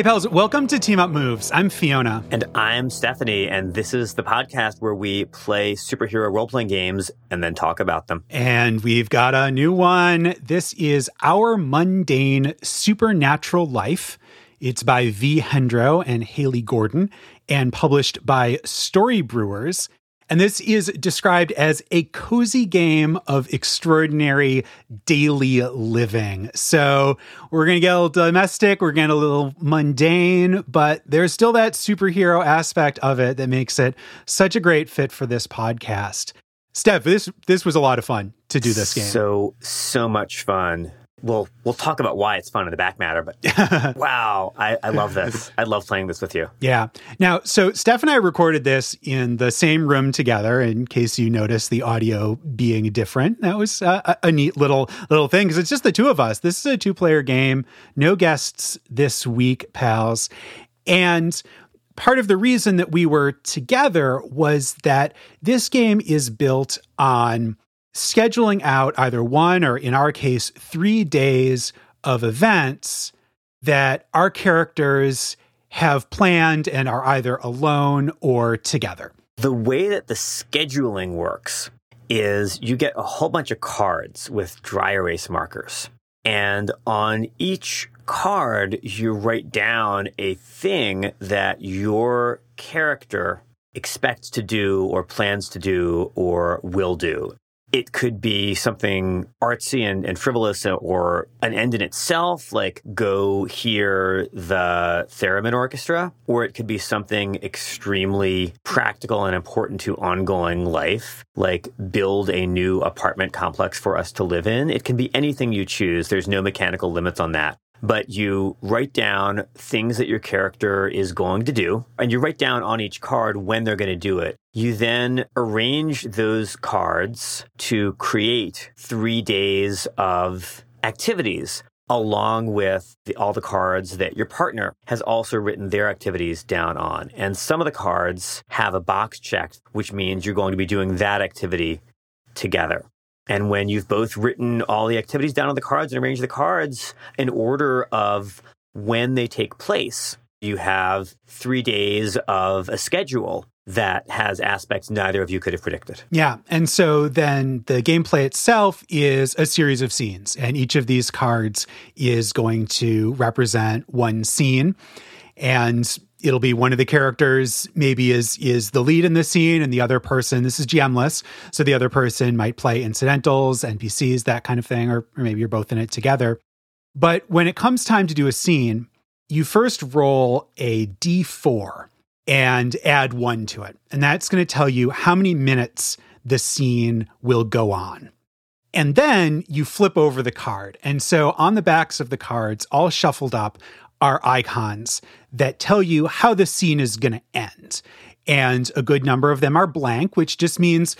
Hey, pals, welcome to Team Up Moves. I'm Fiona. And I'm Stephanie, and this is the podcast where we play superhero role playing games and then talk about them. And we've got a new one. This is Our Mundane Supernatural Life. It's by Vee Hendro and Hayley Gordon and published by Storybrewers. And this is described as a cozy game of extraordinary daily living. So we're going to get a little domestic, we're going to get a little mundane, but there's still that superhero aspect of it that makes it such a great fit for this podcast. Steph, this this was a lot of fun to do this game. So so much fun we'll we'll talk about why it's fun in the back matter. But wow, I, I love this. I love playing this with you. Yeah. Now, so Steph and I recorded this in the same room together. In case you notice the audio being different, that was a, a neat little little thing because it's just the two of us. This is a two player game. No guests this week, pals, and. Part of the reason that we were together was that this game is built on scheduling out either one or, in our case, three days of events that our characters have planned and are either alone or together. The way that the scheduling works is you get a whole bunch of cards with dry erase markers. And on each card, you write down a thing that your character expects to do or plans to do or will do. It could be something artsy and, and frivolous or an end in itself, like go hear the theremin orchestra, or it could be something extremely practical and important to ongoing life, like build a new apartment complex for us to live in. It can be anything you choose. There's no mechanical limits on that but you write down things that your character is going to do, and you write down on each card when they're going to do it. You then arrange those cards to create three days of activities along with the, all the cards that your partner has also written their activities down on. And some of the cards have a box checked, which means you're going to be doing that activity together. And when you've both written all the activities down on the cards and arranged the cards in order of when they take place, you have three days of a schedule that has aspects neither of you could have predicted. Yeah. And so then the gameplay itself is a series of scenes, and each of these cards is going to represent one scene. And it'll be one of the characters maybe is is the lead in the scene and the other person this is gmless so the other person might play incidentals npcs that kind of thing or, or maybe you're both in it together. But when it comes time to do a scene you first roll a d4 and add one to it. And that's going to tell you how many minutes the scene will go on. And then you flip over the card. And so on the backs of the cards, all shuffled up, are icons that tell you how the scene is going to end. And a good number of them are blank, which just means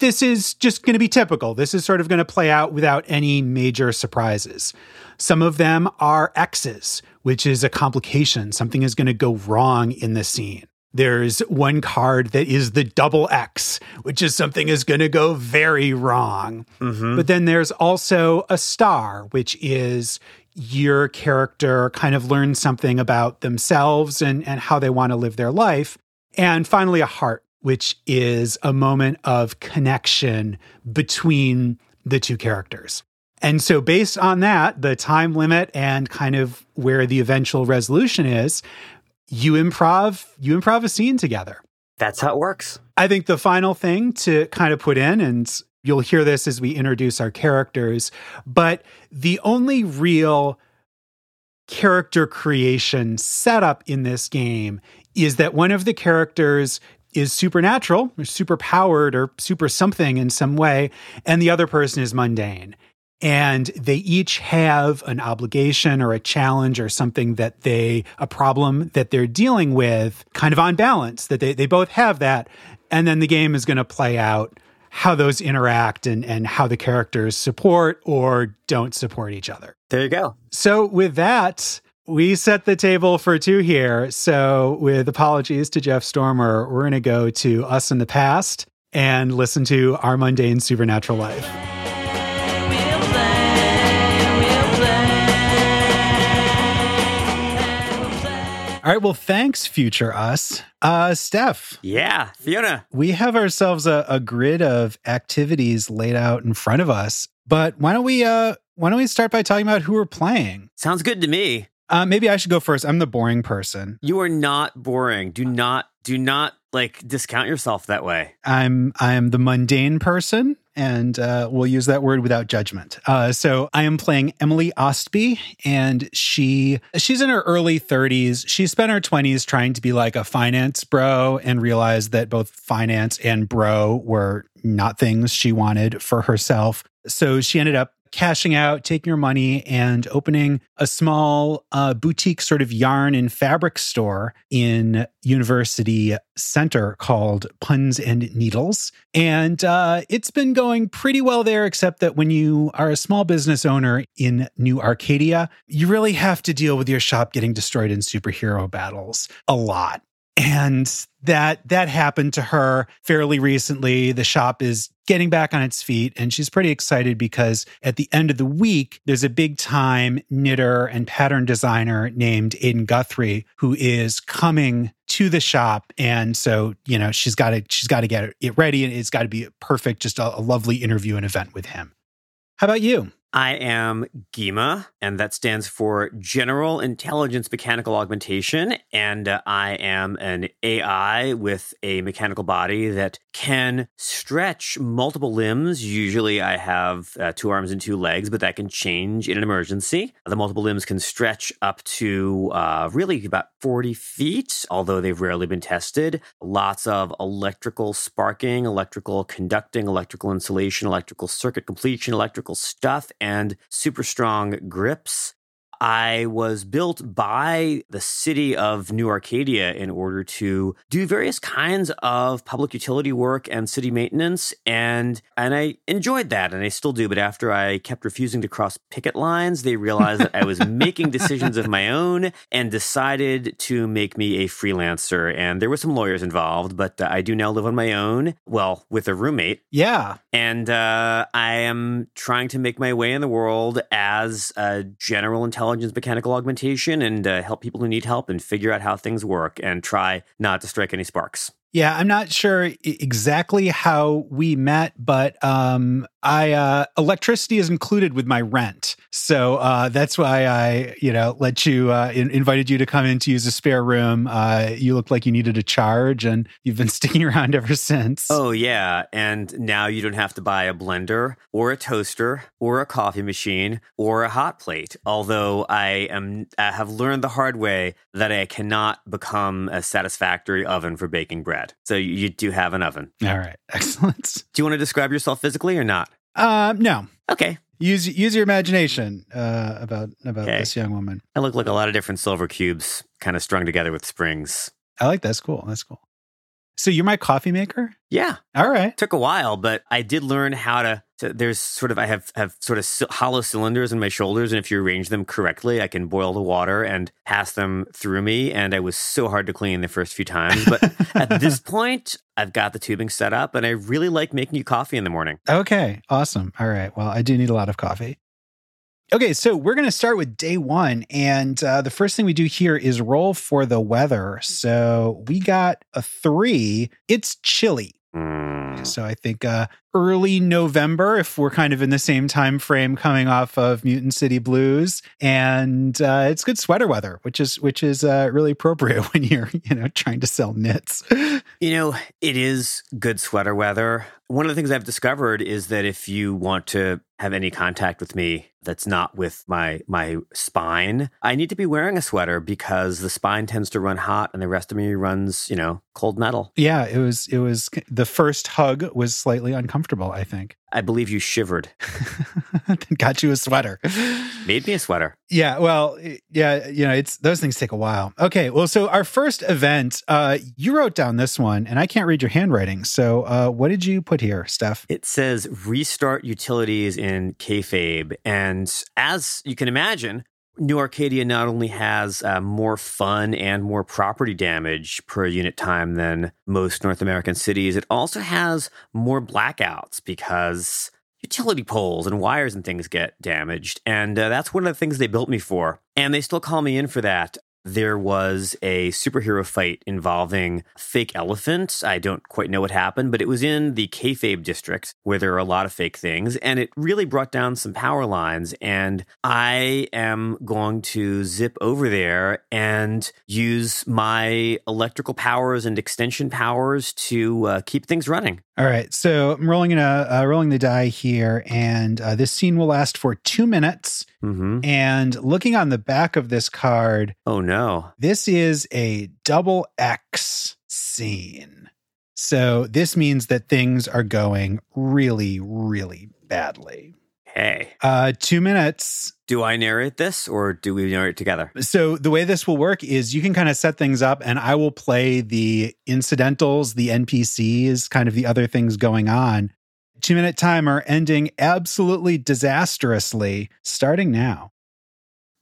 this is just going to be typical. This is sort of going to play out without any major surprises. Some of them are X's, which is a complication. Something is going to go wrong in the scene. There's one card that is the double X, which is something is going to go very wrong. Mm-hmm. But then there's also a star, which is your character kind of learns something about themselves and, and how they want to live their life. And finally, a heart, which is a moment of connection between the two characters. And so, based on that, the time limit and kind of where the eventual resolution is, you improv, you improv a scene together. That's how it works. I think the final thing to kind of put in, and You'll hear this as we introduce our characters. But the only real character creation setup in this game is that one of the characters is supernatural or super powered or super something in some way, and the other person is mundane. And they each have an obligation or a challenge or something that they, a problem that they're dealing with, kind of on balance, that they, they both have that. And then the game is going to play out how those interact and, and how the characters support or don't support each other. There you go. So, with that, we set the table for two here. So, with apologies to Jeff Stormer, we're going to go to us in the past and listen to our mundane supernatural life. All right. Well, thanks, future us. Uh, Steph. Yeah, Fiona. We have ourselves a, a grid of activities laid out in front of us, but why don't we uh why don't we start by talking about who we're playing? Sounds good to me. Uh, maybe I should go first. I'm the boring person. You are not boring. Do not do not like discount yourself that way. I'm I'm the mundane person, and uh, we'll use that word without judgment. Uh, so I am playing Emily Ostby, and she she's in her early 30s. She spent her 20s trying to be like a finance bro, and realized that both finance and bro were not things she wanted for herself. So she ended up cashing out, taking your money, and opening a small uh, boutique sort of yarn and fabric store in University Center called Puns and Needles. And uh, it's been going pretty well there, except that when you are a small business owner in New Arcadia, you really have to deal with your shop getting destroyed in superhero battles a lot and that that happened to her fairly recently. The shop is getting back on its feet and she's pretty excited because at the end of the week there's a big time knitter and pattern designer named Aidan Guthrie who is coming to the shop. And so you know she's got to she's got to get it ready and it's got to be perfect just a, a lovely interview and event with him. How about you I am GIMA, and that stands for General Intelligence Mechanical Augmentation. And uh, I am an AI with a mechanical body that can stretch multiple limbs. Usually I have uh, two arms and two legs, but that can change in an emergency. The multiple limbs can stretch up to uh, really about 40 feet, although they've rarely been tested. Lots of electrical sparking, electrical conducting, electrical insulation, electrical circuit completion, electrical stuff and super strong grips. I was built by the city of New Arcadia in order to do various kinds of public utility work and city maintenance. And, and I enjoyed that, and I still do. But after I kept refusing to cross picket lines, they realized that I was making decisions of my own and decided to make me a freelancer. And there were some lawyers involved, but uh, I do now live on my own, well, with a roommate. Yeah. And uh, I am trying to make my way in the world as a general intelligence intelligence mechanical augmentation and uh, help people who need help and figure out how things work and try not to strike any sparks. Yeah, I'm not sure exactly how we met, but um, I uh, electricity is included with my rent, so uh, that's why I, you know, let you uh, in- invited you to come in to use a spare room. Uh, you looked like you needed a charge, and you've been sticking around ever since. Oh yeah, and now you don't have to buy a blender or a toaster or a coffee machine or a hot plate. Although I am, I have learned the hard way that I cannot become a satisfactory oven for baking bread. So you do have an oven. All right. Excellent. Do you want to describe yourself physically or not? Um, no. Okay. Use use your imagination uh, about about okay. this young woman. I look like a lot of different silver cubes, kind of strung together with springs. I like that. that's cool. That's cool. So you're my coffee maker? Yeah. All right. Took a while, but I did learn how to. to there's sort of I have have sort of hollow cylinders in my shoulders, and if you arrange them correctly, I can boil the water and pass them through me. And I was so hard to clean the first few times, but at this point, I've got the tubing set up, and I really like making you coffee in the morning. Okay. Awesome. All right. Well, I do need a lot of coffee. Okay, so we're going to start with day one. And uh, the first thing we do here is roll for the weather. So we got a three. It's chilly. Mm. So I think uh, early November, if we're kind of in the same time frame coming off of Mutant City Blues, and uh, it's good sweater weather, which is which is uh, really appropriate when you're you know trying to sell knits. You know, it is good sweater weather. One of the things I've discovered is that if you want to have any contact with me that's not with my my spine, I need to be wearing a sweater because the spine tends to run hot and the rest of me runs, you know, cold metal. Yeah, it was it was the first hug was slightly uncomfortable, I think. I believe you shivered. Got you a sweater. Made me a sweater. Yeah, well, yeah, you know, it's those things take a while. Okay, well, so our first event, uh, you wrote down this one, and I can't read your handwriting. So, uh, what did you put here, Steph? It says restart utilities in kayfabe, and as you can imagine, New Arcadia not only has uh, more fun and more property damage per unit time than most North American cities, it also has more blackouts because utility poles and wires and things get damaged. And uh, that's one of the things they built me for. And they still call me in for that there was a superhero fight involving fake elephants. I don't quite know what happened, but it was in the kayfabe district where there are a lot of fake things, and it really brought down some power lines. And I am going to zip over there and use my electrical powers and extension powers to uh, keep things running. All right, so I'm rolling in a uh, rolling the die here, and uh, this scene will last for two minutes. Mm-hmm. And looking on the back of this card, Oh no! this is a double X scene. So this means that things are going really, really badly. Hey, Uh, two minutes. do I narrate this or do we narrate together? So the way this will work is you can kind of set things up, and I will play the incidentals, the NPCs, kind of the other things going on. Two minute timer ending absolutely disastrously, starting now.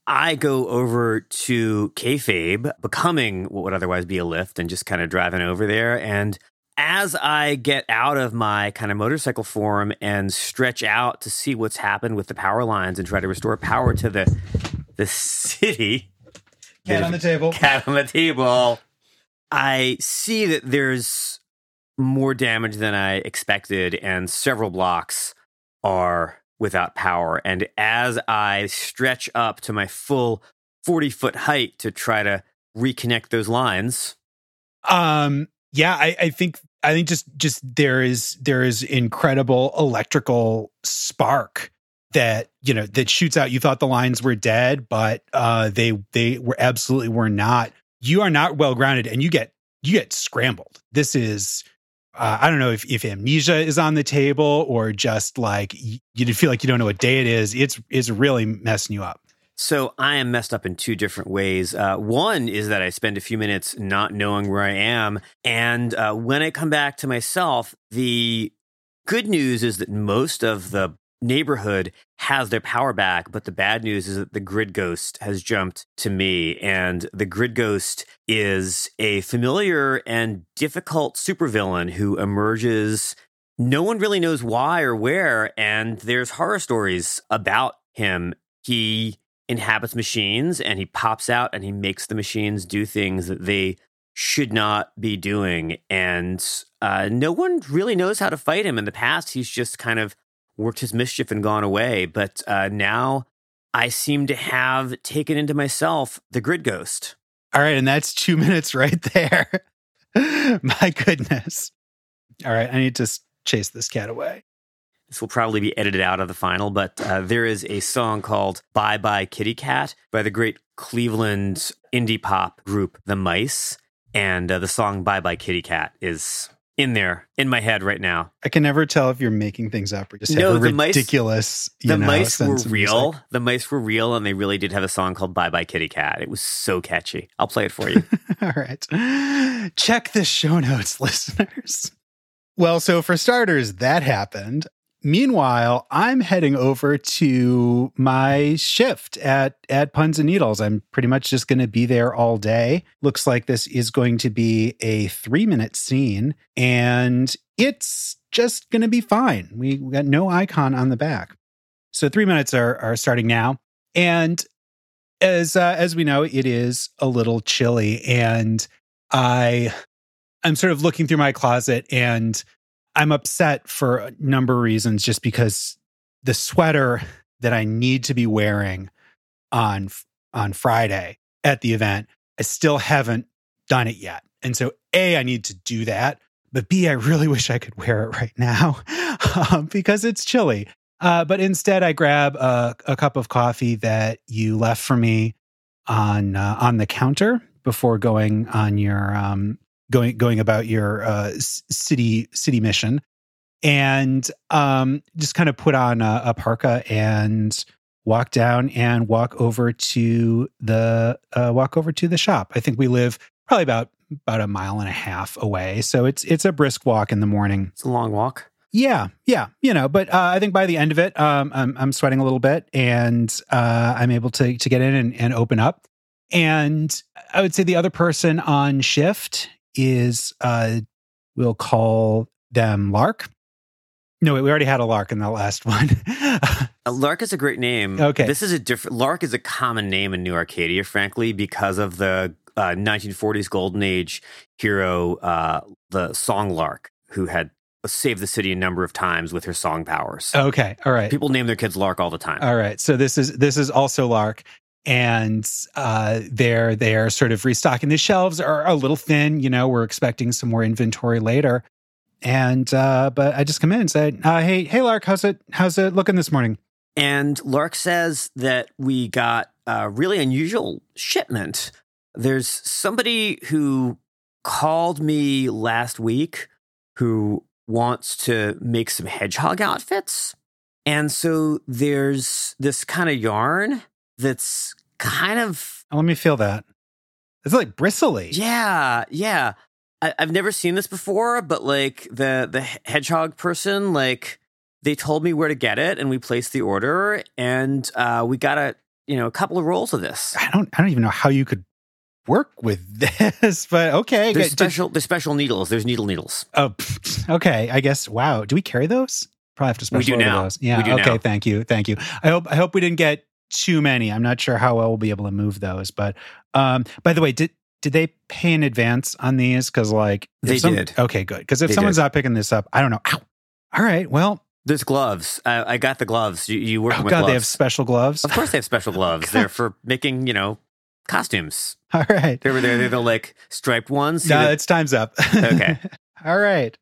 I go over to Kayfabe, becoming what would otherwise be a lift, and just kind of driving over there. And as I get out of my kind of motorcycle form and stretch out to see what's happened with the power lines and try to restore power to the the city, Cat on the table. cat on the table, I see that there's more damage than I expected, and several blocks are without power. And as I stretch up to my full 40 foot height to try to reconnect those lines, Um, yeah, I, I think I think just just there is there is incredible electrical spark that you know that shoots out. You thought the lines were dead, but uh, they they were absolutely were not. You are not well grounded, and you get you get scrambled. This is. Uh, I don't know if, if amnesia is on the table or just like y- you feel like you don't know what day it is. It's it's really messing you up. So I am messed up in two different ways. Uh, one is that I spend a few minutes not knowing where I am. And uh, when I come back to myself, the good news is that most of the neighborhood has their power back. But the bad news is that the grid ghost has jumped to me. And the grid ghost is a familiar and difficult supervillain who emerges. No one really knows why or where. And there's horror stories about him. He inhabits machines and he pops out and he makes the machines do things that they should not be doing. And uh, no one really knows how to fight him. In the past, he's just kind of worked his mischief and gone away. But uh, now I seem to have taken into myself the grid ghost. All right, and that's two minutes right there. My goodness. All right, I need to chase this cat away. This will probably be edited out of the final, but uh, there is a song called Bye Bye Kitty Cat by the great Cleveland indie pop group The Mice. And uh, the song Bye Bye Kitty Cat is in there in my head right now. I can never tell if you're making things up or just No, have a the mice- ridiculous. you The know, mice were of music. real. The mice were real, and they really did have a song called Bye Bye Kitty Cat. It was so catchy. I'll play it for you. All right. Check the show notes, listeners. Well, so for starters, that happened. Meanwhile, I'm heading over to my shift at at Puns and Needles. I'm pretty much just going to be there all day. Looks like this is going to be a three minute scene, and it's just going to be fine. We, got no icon on the back, so three minutes are are starting now, and as uh, as we know, it is a little chilly, and I I'm sort of looking through my closet, and I'm upset for a number of reasons. Just because the sweater that I need to be wearing on on Friday at the event, I still haven't done it yet, and so a I need to do that, but b I really wish I could wear it right now um, because it's chilly. Uh, but instead, I grab a, a cup of coffee that you left for me on uh, on the counter before going on your um, going going about your uh, city city mission, and um, just kind of put on a, a parka and walk down and walk over to the uh, walk over to the shop. I think we live probably about about a mile and a half away, so it's it's a brisk walk in the morning. it's a long walk. Yeah, yeah, you know, but uh, I think by the end of it, um, I'm, I'm sweating a little bit, and uh, I'm able to to get in and, and open up. And I would say the other person on shift is, uh, we'll call them Lark. No, wait, we already had a Lark in the last one. Uh, Lark is a great name. Okay. This is a different. Lark is a common name in New Arcadia, frankly, because of the uh, 1940s golden age hero, uh, the Song Lark, who had saved the city a number of times with her song powers. okay, all right. People name their kids Lark all the time. All right. So this is this is also Lark. And uh, they're they're sort of restocking. The shelves are a little thin. You know, we're expecting some more inventory later. And uh, but I just come in and said, uh, "Hey, hey, Lark, how's it how's it looking this morning?" And Lark says that we got a really unusual shipment. There's somebody who called me last week who wants to make some hedgehog outfits. And so there's this kind of yarn that's kind of, let me feel that. It's like bristly. yeah, yeah. I, I've never seen this before, but like the the hedgehog person, like they told me where to get it, and we placed the order, and uh, we got a you know a couple of rolls of this. I don't I don't even know how you could work with this, but okay. There's special there's special needles. There's needle needles. Oh, okay. I guess. Wow. Do we carry those? Probably have to special We do now. those. Yeah. We do okay. now. Thank you. Thank you. I hope. I hope we didn't get too many. I'm not sure how well we'll be able to move those. But um, by the way, did did they pay in advance on these? Because like They some- did. Okay, good. Because if They someone's did. not picking this up, I don't know. Ow. All right. Well. There's gloves. I, I got the gloves. You, you work Oh with God, gloves. they have special gloves. of course, they have special gloves. They're for making you know costumes. All right. They were there. They're the like striped ones. No, the- it's time's up. Okay. All right.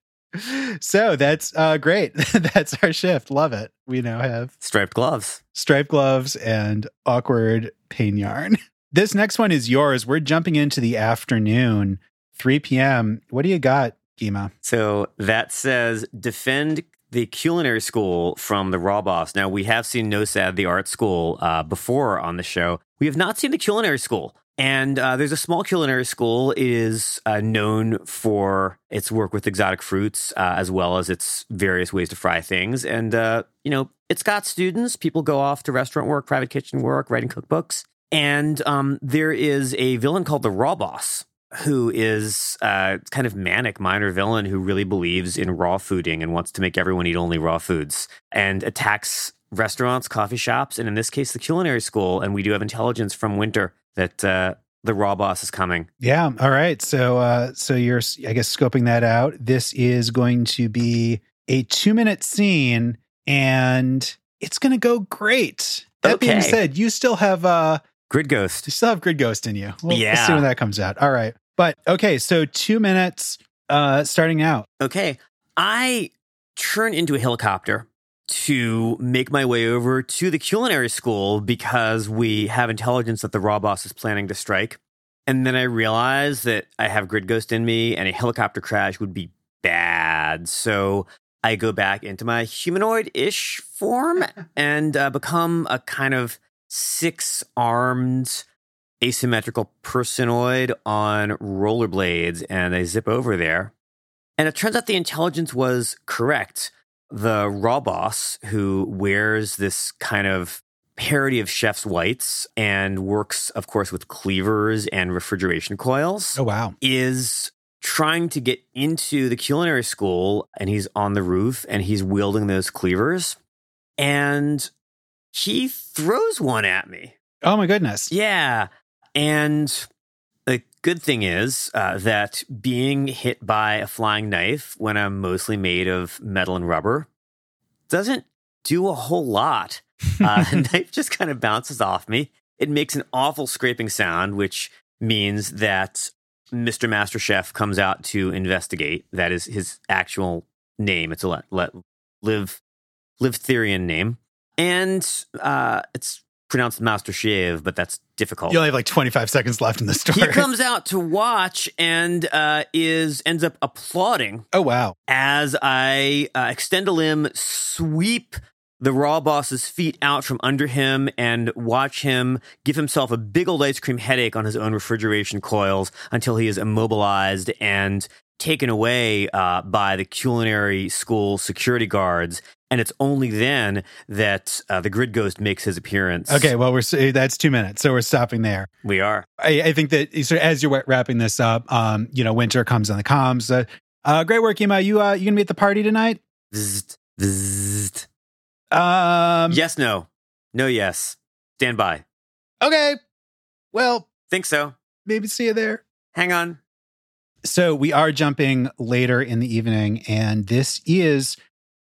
So that's uh, great. that's our shift. Love it. We now have striped gloves. striped gloves and awkward pain yarn. This next one is yours. We're jumping into the afternoon, 3 p.m. What do you got, Gima? So that says defend the culinary school from the raw boss. Now we have seen NoSad, the art school, uh, before on the show. We have not seen the culinary school. And uh, there's a small culinary school. It is uh, known for its work with exotic fruits, uh, as well as its various ways to fry things. And uh, you know, it's got students. People go off to restaurant work, private kitchen work, writing cookbooks. And um, there is a villain called the Raw Boss, who is uh, kind of manic minor villain who really believes in raw fooding and wants to make everyone eat only raw foods and attacks restaurants, coffee shops, and in this case, the culinary school. And we do have intelligence from Winter that uh, the Raw Boss is coming. Yeah. All right. So, uh, so you're, I guess, scoping that out. This is going to be a two minute scene and it's going to go great. That being said, you still have, uh, Grid Ghost. you still have Grid Ghost in you. We'll, we'll see Yeah. when that comes out. All right. But okay. So two minutes, uh, starting out. Okay. I turn into a helicopter to make my way over to the culinary school because we have intelligence that the raw boss is planning to strike. And then I realize that I have grid ghost in me and a helicopter crash would be bad. So I go back into my humanoid ish form and uh, become a kind of six armed asymmetrical personoid on rollerblades and I zip over there. And it turns out the intelligence was correct. The raw boss, who wears this kind of parody of chef's whites and works, of course, with cleavers and refrigeration coils, Oh, wow. is trying to get into the culinary school. And he's on the roof and he's wielding those cleavers. And he throws one at me. Oh, my goodness. Yeah. And good thing is uh, that being hit by a flying knife when I'm mostly made of metal and rubber doesn't do a whole lot. Uh, the knife just kind of bounces off me. It makes an awful scraping sound, which means that Mr. Master Chef comes out to investigate. That is his actual name. It's a let, let live live Therian name, and uh, it's pronounced Master Shave, but that's difficult. You only have like 25 seconds left in the story. He comes out to watch and uh, is ends up applauding oh, wow. as I uh, extend a limb, sweep the raw boss's feet out from under him, and watch him give himself a big old ice cream headache on his own refrigeration coils until he is immobilized and taken away uh, by the culinary school security guards. And it's only then that uh, the grid ghost makes his appearance. Okay. Well, we're, s- that's two minutes. So we're stopping there. we are. I, I think that of as you're wrapping this up, um, you know, winter comes on the comms. Uh, uh, great work, Ema. You, uh, you gonna be at the party tonight? Zzzt. Um, Yes, no. No, yes. Stand by. Okay. Well, Think so. maybe see you there. Hang on. So we are jumping later in the evening, and this is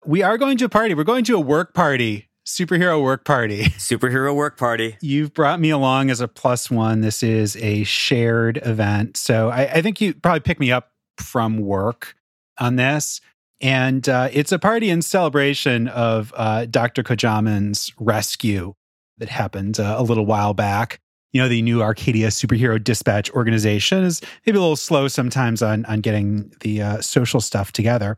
we are going to a party. We're going to a work party, superhero work party. Superhero work party. You've brought me along as a plus one. This is a shared event. So I, I think you probably pick me up from work on this. And uh, it's a party in celebration of uh, Dr. Kojaman's rescue that happened uh, a little while back. You know, the new Arcadia Superhero Dispatch organization is maybe a little slow sometimes on, on getting the uh, social stuff together.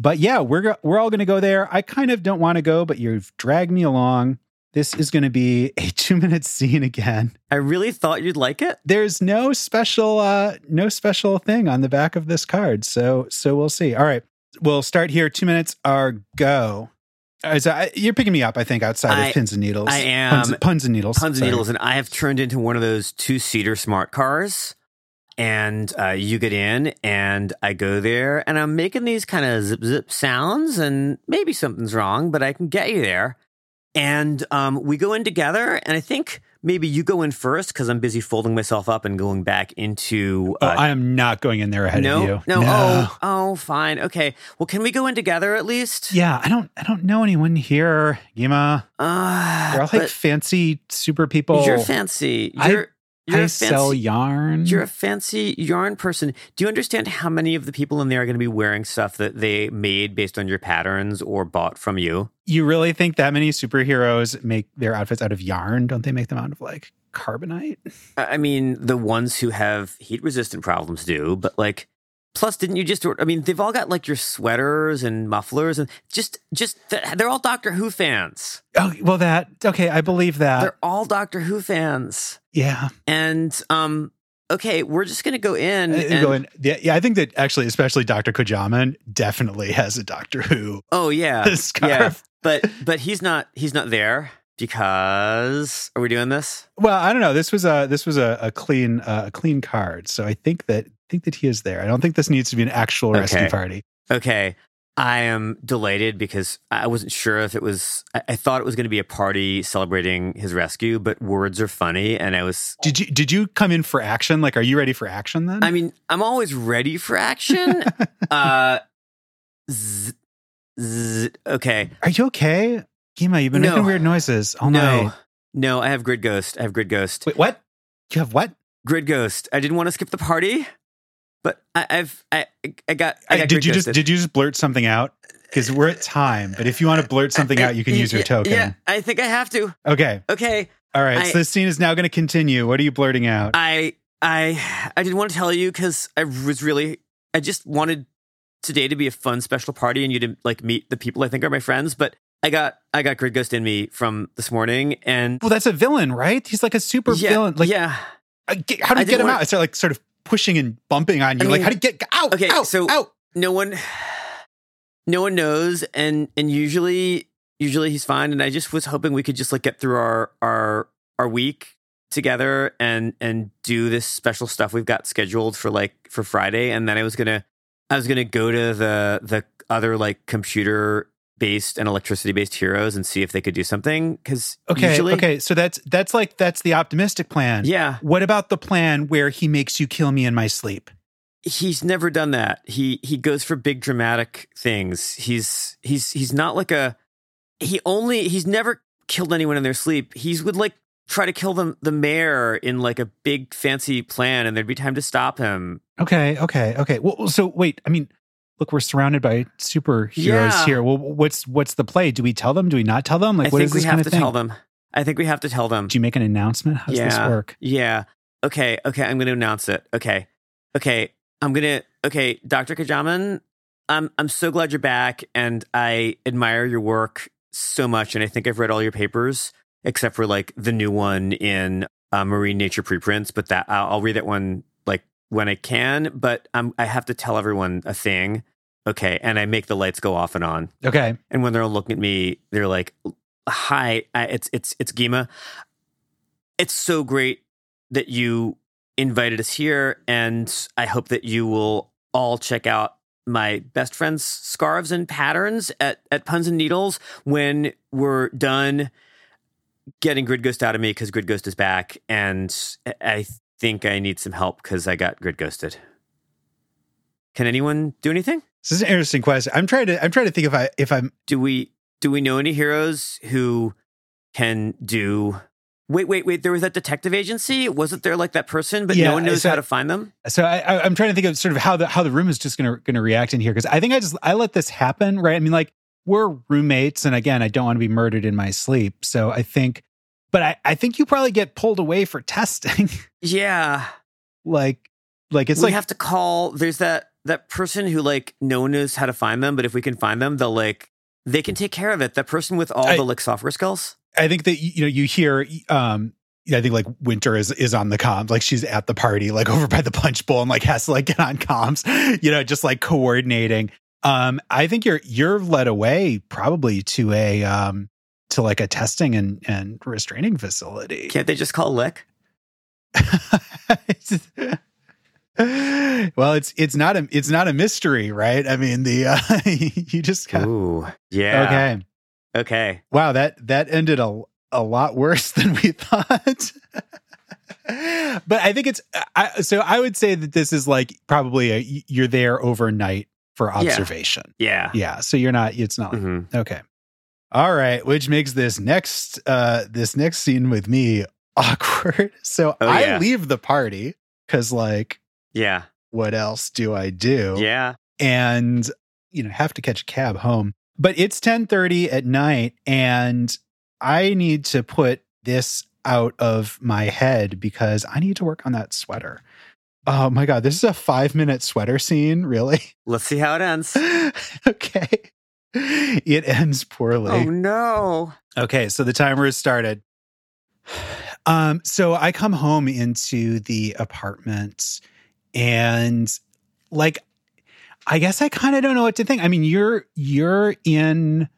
But yeah, we're, go- we're all going to go there. I kind of don't want to go, but you've dragged me along. This is going to be a two minute scene again. I really thought you'd like it. There's no special, uh, no special thing on the back of this card. So, so we'll see. All right. We'll start here. Two minutes are go. Uh, so I- you're picking me up, I think, outside I- of pins and needles. I am. Puns, puns and needles. Tons and Sorry. needles, and I have turned into one of those two seater smart cars. And uh, you get in, and I go there, and I'm making these kind of zip zip sounds, and maybe something's wrong, but I can get you there. And um, we go in together, and I think maybe you go in first because I'm busy folding myself up and going back into. Oh, uh, I am not going in there ahead no, of you. no, oh, oh, fine, okay. Well, can we go in together at least? Yeah, I don't, I don't know anyone here, Gima. Uh, They're all like fancy super people. you're fancy. You're I- You're, I a sell fancy. yarn. You're a fancy yarn person. Do you understand how many of the people in there are going to be wearing stuff that they made based on your patterns or bought from you? you really think that many superheroes make their outfits out of yarn? Don't they make them out of like carbonite? I mean, the ones who have heat resistant problems do, but like, plus, didn't you just? I mean, they've all got like your sweaters and mufflers, and just, just they're all Doctor Who fans. Oh, well, that okay. I believe that. They're all Doctor Who fans, yeah. and um, okay, we're just gonna go in. Uh, and- going- yeah, yeah, I think that actually, especially Dr. Kojaman definitely has a Doctor Who oh yeah, scarf. yeah, but but he's not he's not there because are we doing this? Well, I don't know. This was a this was a, a clean uh, a clean card, so I think that think that he is there. I don't think this needs to be an actual rescue party. Okay. I am delighted because I wasn't sure if it was, I, I thought it was going to be a party celebrating his rescue, but words are funny. And I was, Did you did you come in for action? Like, are you ready for action then? I mean, I'm always ready for action. uh, zzz, zzz, okay. are you okay, Gima? You've been No. making weird noises Oh No, night. no, I have Grid Ghost. I have Grid Ghost. Wait, what? You have what? Grid Ghost. I didn't want to skip the party, but I, I've, I, I got, I Uh, got did you just did you just blurt something out? Because we're at time, but if you want to blurt something I- out, you can use your token. Yeah, I think I have to. Okay. Okay. All right. I- so the scene is now going to continue. What are you blurting out? I I I didn't want to tell you because I was really I just wanted today to be a fun special party and you to like meet the people I think are my friends. But I got I got Grid Ghost in me from this morning and well, that's a villain, right? He's like a super yeah, villain. Like, yeah. how do I you get him want- out? I start like sort of pushing and bumping on you. I like, how do you get out? Okay, out, so- out. No one no one knows and and usually usually he's fine and I just was hoping we could just like get through our our our week together and and do this special stuff we've got scheduled for like for Friday and then I was gonna I was gonna go to the the other like computer based and electricity based heroes and see if they could do something because Okay. usually okay. So that's that's like that's the optimistic plan. yeah What about the plan where he makes you kill me in my sleep? he's never done that. He he goes for big dramatic things. He's he's he's not like a he only he's never killed anyone in their sleep. He's would like try to kill them the mayor in like a big fancy plan and there'd be time to stop him. Okay. Okay. Okay. Well, so wait. I mean, look, we're surrounded by superheroes Yeah. here. Well, what's what's the play? Do we tell them? Do we not tell them? Like, I what think is we have kind to thing? tell them. I think we have to tell them. Do you make an announcement? How does this Yeah. work? Yeah. Okay. Okay. I'm going to announce it. Okay. Okay. I'm going to. Okay. Dr. Kajaman, I'm, I'm so glad you're back and I admire your work so much. And I think I've read all your papers except for like the new one in uh, Marine Nature Preprints. But that I'll, I'll read that one when I can. But I'm, I have to tell everyone a thing. Okay. And I make the lights go off and on. Okay. And when they're all looking at me, they're like, "Hi, I- it's it's it's Gima. It's so great that you invited us here, and I hope that you will all check out my best friend's scarves and patterns at, at Puns and Needles when we're done getting Grid Ghost out of me because Grid Ghost is back. And I think I need some help because I got Grid Ghosted. Can anyone do anything? This is an interesting question. I'm trying to I'm trying to think if I if I'm Do we do we know any heroes who can do Wait, wait, wait. There was that detective agency. Wasn't there like that person, but Yeah, no one knows so- how to find them? so I, I I'm trying to think of sort of how the how the room is just gonna gonna react in here because I think I just I let this happen right. I mean like we're roommates and again I don't want to be murdered in my sleep. So I think, but I I think you probably get pulled away for testing. Yeah. like like it's like we like have to call there's that that person who like no one knows how to find them, but if we can find them, they'll like they can take care of it. That person with all I- the like software skills. I think that you know you hear um I think like Winter is is on the comms, like she's at the party, like over by the punch bowl, and like has to like get on comms, you know, just like coordinating. Um, I think you're you're led away probably to a um to like a testing and and restraining facility. Can't they just call Lick? well, it's it's not a it's not a mystery, right? I mean, the uh, you just got, Ooh. Yeah. okay. Okay. Wow, that that ended a a lot worse than we thought. but I think it's I, so I would say that this is like probably a you're there overnight for observation. Yeah. Yeah, so you're not it's not hmm okay. All right, which makes this next uh this next scene with me awkward. So Oh, I yeah. leave the party cuz like Yeah. what else do I do? Yeah. and you know have to catch a cab home but it's 10:30 at night and i need to put this out of my head because i need to work on that sweater oh my god this is a 5 minute sweater scene really Let's see how it ends. okay it ends poorly Oh no. Okay, so the timer has started. Um, so I come home into the apartment and like I guess I kind of don't know what to think. I mean, you're you're in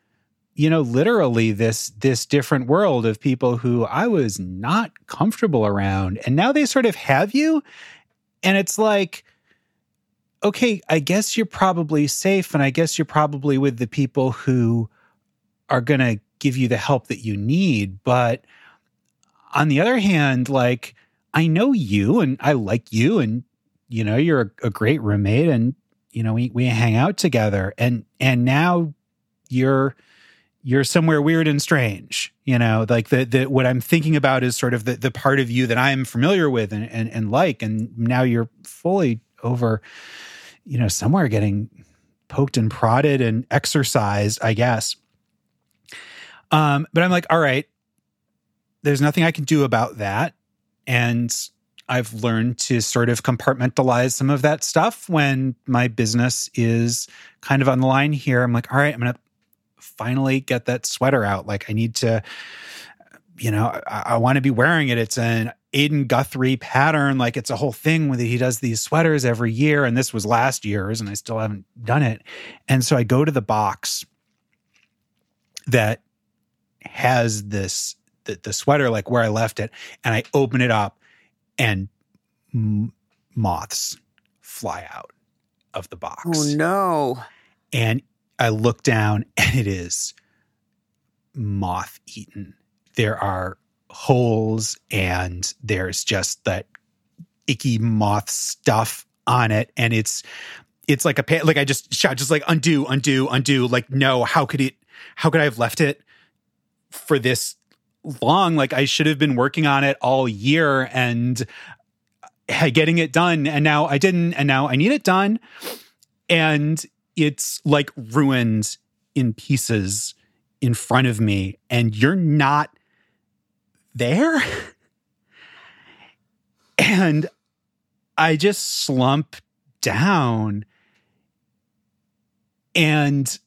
you know literally this this different world of people who I was not comfortable around and now they sort of have you and it's like okay, I guess you're probably safe and I guess you're probably with the people who are going to give you the help that you need. But on the other hand, like, I know you and I like you and, you know, you're a, a great roommate and, you know, we, we hang out together and, and now you're, you're somewhere weird and strange, you know, like the, the, what I'm thinking about is sort of the, the part of you that I'm familiar with and, and, and like, and now you're fully over, you know, somewhere getting poked and prodded and exercised, I guess. Um, but I'm like, all right, there's nothing I can do about that. And I've learned to sort of compartmentalize some of that stuff when my business is kind of on the line here. I'm like, all right, I'm going to finally get that sweater out. Like, I need to, you know, I, I want to be wearing it. It's an Aiden Guthrie pattern. Like, it's a whole thing with he does these sweaters every year. And this was last year's, and I still haven't done it. And so I go to the box that has this the, the sweater like where I left it, and I open it up, and m- moths fly out of the box. Oh no. And I look down, and it is moth eaten. There are holes, and there's just that icky moth stuff on it, and it's it's like a pa- like I just shout just like undo, undo, undo. Like no, how could it? How could I have left it for this long? Like I should have been working on it all year and uh, getting it done, and now I didn't, and now I need it done, and it's like ruined in pieces in front of me, and you're not there. And I just slump down and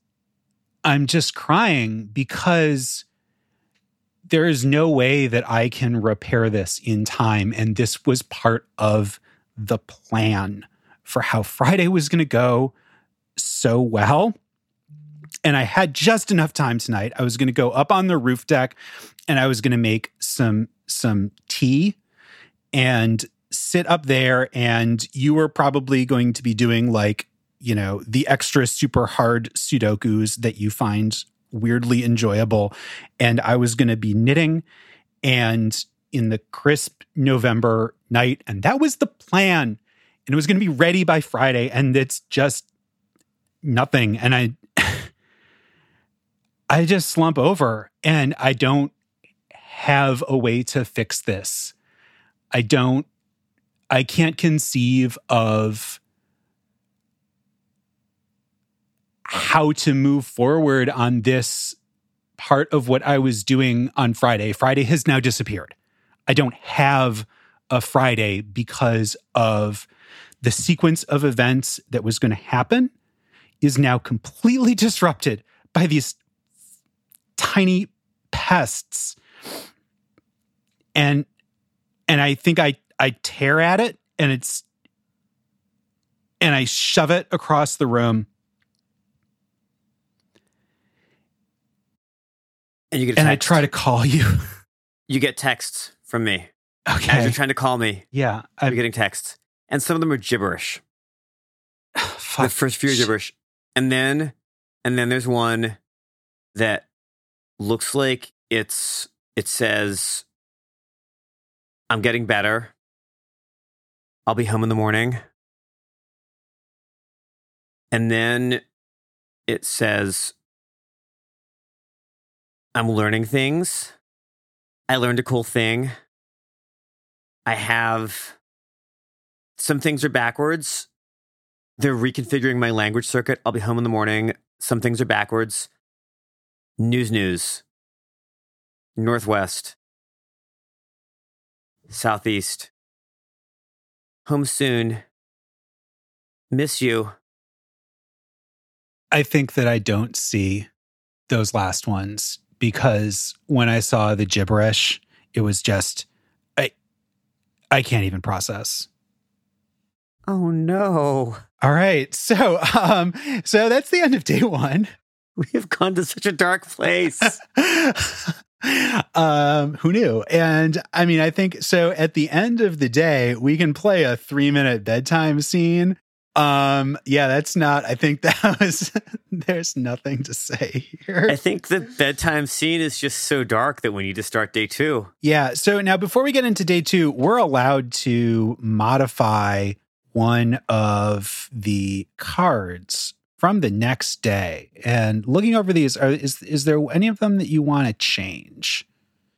I'm just crying because there is no way that I can repair this in time. And this was part of the plan for how Friday was going to go so well. And I had just enough time tonight. I was going to go up on the roof deck and I was going to make some some tea and sit up there and you were probably going to be doing like you know, the extra super hard Sudokus that you find weirdly enjoyable. And I was going to be knitting and in the crisp November night. And that was the plan. And it was going to be ready by Friday. And it's just nothing. And I, I just slump over and I don't have a way to fix this. I don't, I can't conceive of how to move forward on this part of what I was doing on Friday. Friday has now disappeared. I don't have a Friday because of the sequence of events that was going to happen is now completely disrupted by these tiny pests. And and I think I I tear at it and it's and I shove it across the room And you get and I try to call you. You get texts from me. Okay. As you're trying to call me, yeah. I'm getting texts. And some of them are gibberish. The first few are gibberish. And then and then there's one that looks like it's it says I'm getting better. I'll be home in the morning. And then it says I'm learning things. I learned a cool thing. I have some things are backwards. They're reconfiguring my language circuit. I'll be home in the morning. Some things are backwards. News, news. Northwest. Southeast. Home soon. Miss you. I think that I don't see those last ones because when I saw the gibberish, it was just I I can't even process. Oh no. All right. So um so that's the end of day 1. We have gone to such a dark place. um who knew? And I mean I think so at the end of the day we can play a 3 minute bedtime scene. Um yeah, that's not I think that was there's nothing to say here. I think the bedtime scene is just so dark that we need to start day two. Yeah. So now, before we get into day two, we're allowed to modify one of the cards from the next day. And looking over these, are, is is there any of them that you want to change?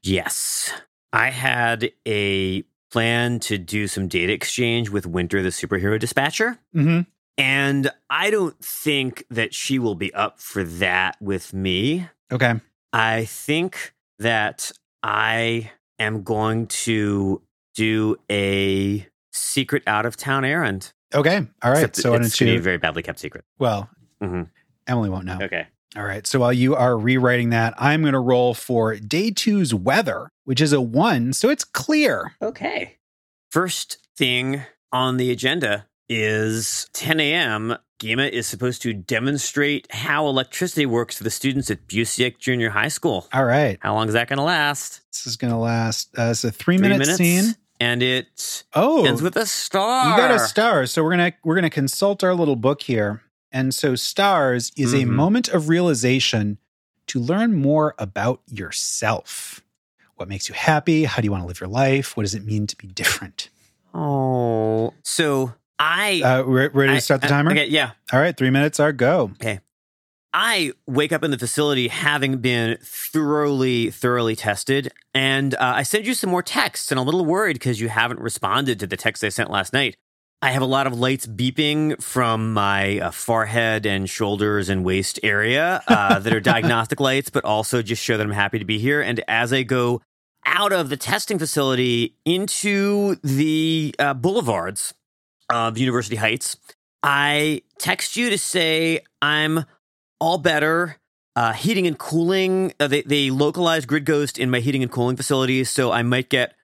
Yes. I had a plan to do some data exchange with Winter, the superhero dispatcher. Mm-hmm. And I don't think that she will be up for that with me. Okay. I think that I am going to do a secret out of town errand. Okay. All right. Except so why it's going to be a very badly kept secret. Well, hmm Emily won't know. Okay. All right. So while you are rewriting that, I'm going to roll for day two's weather, which is a one. So it's clear. Okay. First thing on the agenda is 10 a.m. Gima is supposed to demonstrate how electricity works to the students at Busiek Junior High School. All right. How long is that going to last? This is going to last. Uh, it's a three, Three minute minutes. scene. And it Oh, ends with a star. You got a star. So we're gonna we're gonna consult our little book here. And so stars is a Mhm. moment of realization to learn more about yourself. What makes you happy? How do you want to live your life? What does it mean to be different? Oh, so I. Uh, ready I- to start the I- timer. okay, yeah. All right, three minutes are go. I wake up in the facility having been thoroughly, thoroughly tested. And uh, I send you some more texts and I'm a little worried because you haven't responded to the text I sent last night. I have a lot of lights beeping from my uh, forehead and shoulders and waist area uh, that are diagnostic lights, but also just show that I'm happy to be here. And as I go out of the testing facility into the uh, boulevards of University Heights, I text you to say I'm all better. Uh, heating and cooling, uh, they, they grid ghost in my heating and cooling facilities, so I might get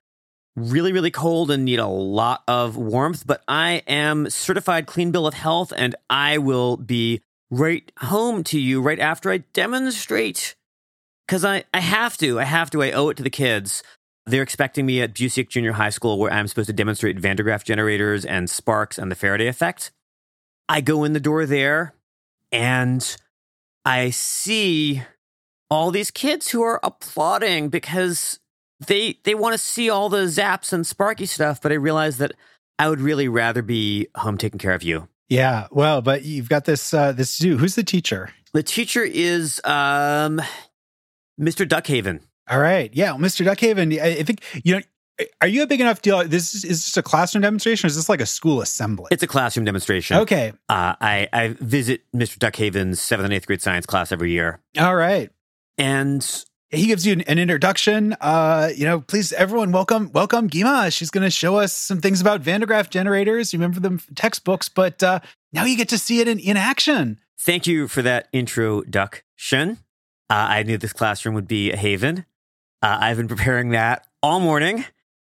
really, really cold and need a lot of warmth, but I am certified clean bill of health and I will be right home to you right after I demonstrate. Because I, I have to. I have to. I owe it to the kids. They're expecting me at Busiek Junior High School where I'm supposed to demonstrate Van de Graaff generators and sparks and the Faraday effect. I go in the door there and I see all these kids who are applauding because they they want to see all the zaps and sparky stuff, but I realize that I would really rather be home taking care of you. Yeah, well, but you've got this uh this dude. Who's the teacher? The teacher is um Mr. Duckhaven. All right. Yeah, Mr. Duckhaven, I, I think you know are you a big enough deal? This is, is this a classroom demonstration or is this like a school assembly? It's a classroom demonstration. Okay. Uh, I, I visit Mr. Duckhaven's seventh and eighth grade science class every year. All right. And he gives you an, an, introduction. Uh, you know, please, everyone, welcome, welcome Gima. She's going to show us some things about Van de Graaff generators. You remember them from textbooks, but uh, now you get to see it in, in action. Thank you for that intro, Duck Shen. Uh, I knew this classroom would be a haven. Uh, I've been preparing that all morning.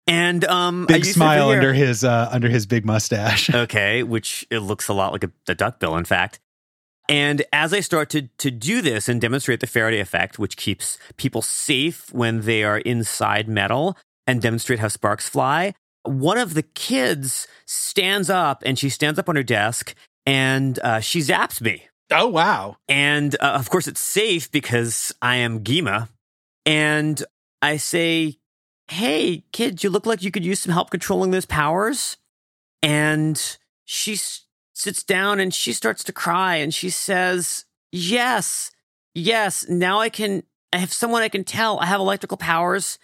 And um, big smile under his uh, under his big mustache. okay, which it looks a lot like a, a duck bill, in fact. And as I start to to do this and demonstrate the Faraday effect, which keeps people safe when they are inside metal, and demonstrate how sparks fly, one of the kids stands up and she stands up on her desk and uh, she zaps me. Oh wow! And uh, of course, it's safe because I am Gima, and I say, hey, kid, you look like you could use some help controlling those powers. And she s- sits down and she starts to cry and she says, yes, yes, now I can, I have someone I can tell I have electrical powers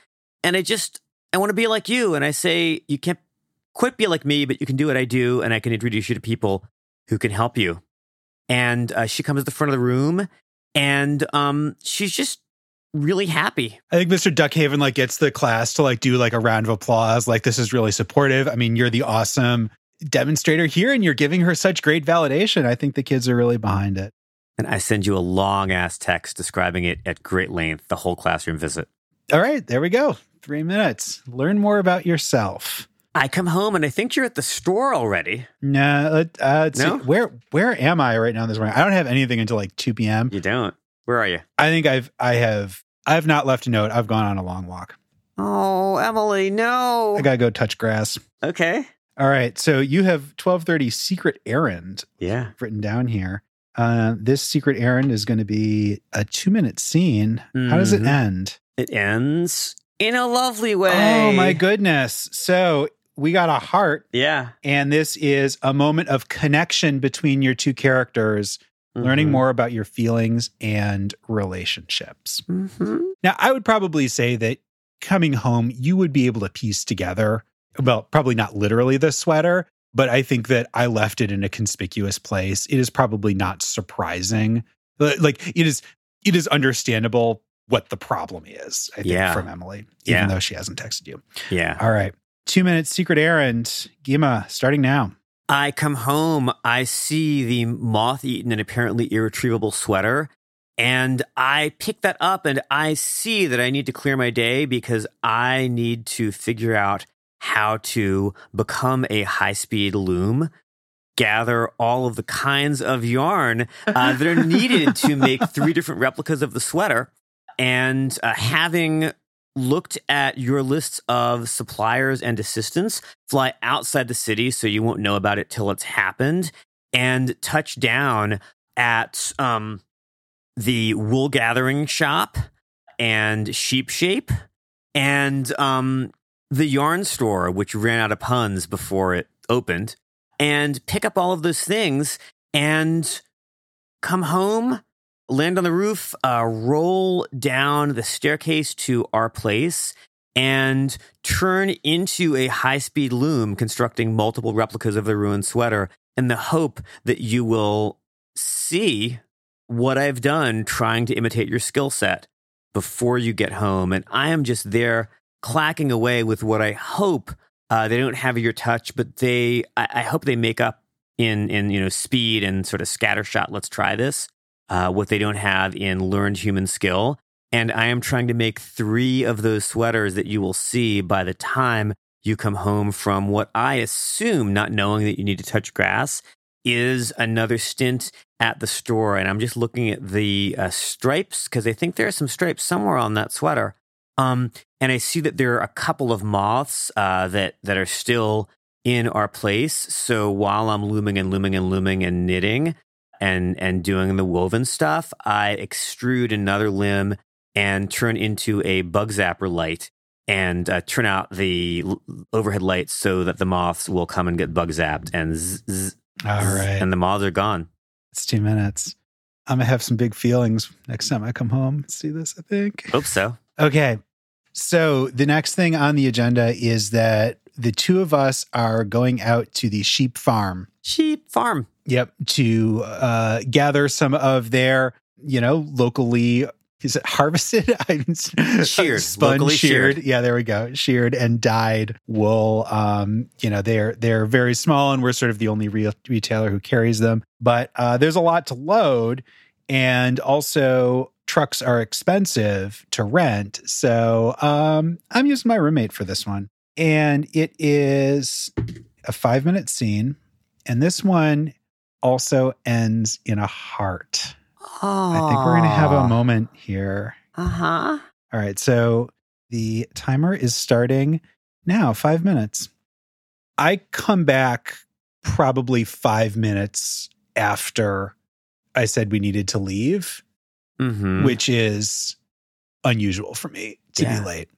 and I just, I want to be like you. And I say, you can't quite be like me, but you can do what I do and I can introduce you to people who can help you. And uh, she comes to the front of the room and um, she's just really happy. I think Mr. Duckhaven like gets the class to like do like a round of applause. Like this is really supportive. I mean, you're the awesome demonstrator here and you're giving her such great validation. I think the kids are really behind it. And I send you a long ass text describing it at great length, the whole classroom visit. All right, there we go. Three minutes. Learn more about yourself. I come home and I think you're at the store already. Nah, let, uh, no? See, where where am I right now this morning? I don't have anything until like two p.m. You don't. Where are you? I think I've I have I have not left a note. I've gone on a long walk. Oh, Emily, no. I gotta go touch grass. Okay. All right. So you have twelve thirty secret errand. Yeah. Written down here. Uh, this secret errand is going to be a two minute scene. Mm-hmm. How does it mm-hmm. end? It ends in a lovely way. Oh my goodness! So we got a heart. Yeah. And this is a moment of connection between your two characters mm-hmm. learning more about your feelings and relationships. Mm-hmm. Now, I would probably say that coming home, you would be able to piece together, well, probably not literally the sweater, but I think that I left it in a conspicuous place. It is probably not surprising. Like it is, it is understandable what the problem is, I think, yeah. from Emily, even yeah. though she hasn't texted you. Yeah. All right. Two minutes secret errand. Gima, starting now. I come home, I see the moth eaten and apparently irretrievable sweater, and I pick that up and I see that I need to clear my day because I need to figure out how to become a high speed loom, gather all of the kinds of yarn uh, that are needed to make three different replicas of the sweater. And uh, having looked at your lists of suppliers and assistants, fly outside the city so you won't know about it till it's happened, and touch down at um, the wool gathering shop and sheep shape and um, the yarn store, which ran out of puns before it opened, and pick up all of those things and come home land on the roof, uh, roll down the staircase to our place, and turn into a high speed loom, constructing multiple replicas of the ruined sweater in the hope that you will see what I've done trying to imitate your skill set before you get home. And I am just there clacking away with what I hope uh, they don't have your touch, but they, I, I hope they make up in, in, you know, speed and sort of scatter shot. Let's try this uh, what they don't have in learned human skill. And I am trying to make three of those sweaters that you will see by the time you come home from what I assume, not knowing that you need to touch grass, is another stint at the store. And I'm just looking at the uh, stripes because I think there are some stripes somewhere on that sweater. Um, and I see that there are a couple of moths uh, that that are still in our place. So while I'm looming and looming and looming and knitting and and doing the woven stuff, I extrude another limb and turn into a bug zapper light and uh, turn out the l- overhead lights so that the moths will come and get bug zapped and zzz, zzz, All right. and the moths are gone. It's two minutes. I'm gonna have some big feelings next time I come home and see this, I think. Hope so. Okay. So the next thing on the agenda is that the two of us are going out to the sheep farm. Sheep farm. Yep. To uh, gather some of their, you know, locally is it harvested? Sheared. spun, Locally sheared. sheared. Yeah, there we go. Sheared and dyed wool. Um, you know, they're they're very small, and we're sort of the only real retailer who carries them. But uh, there's a lot to load, and also trucks are expensive to rent. So um, I'm using my roommate for this one, and it is a five minute scene, and this one also ends in a heart. Oh, I think we're going to have a moment here. Uh huh. All right. So the timer is starting now, five minutes. I come back probably five minutes after I said we needed to leave, Mm-hmm. which is unusual for me to Yeah. be late.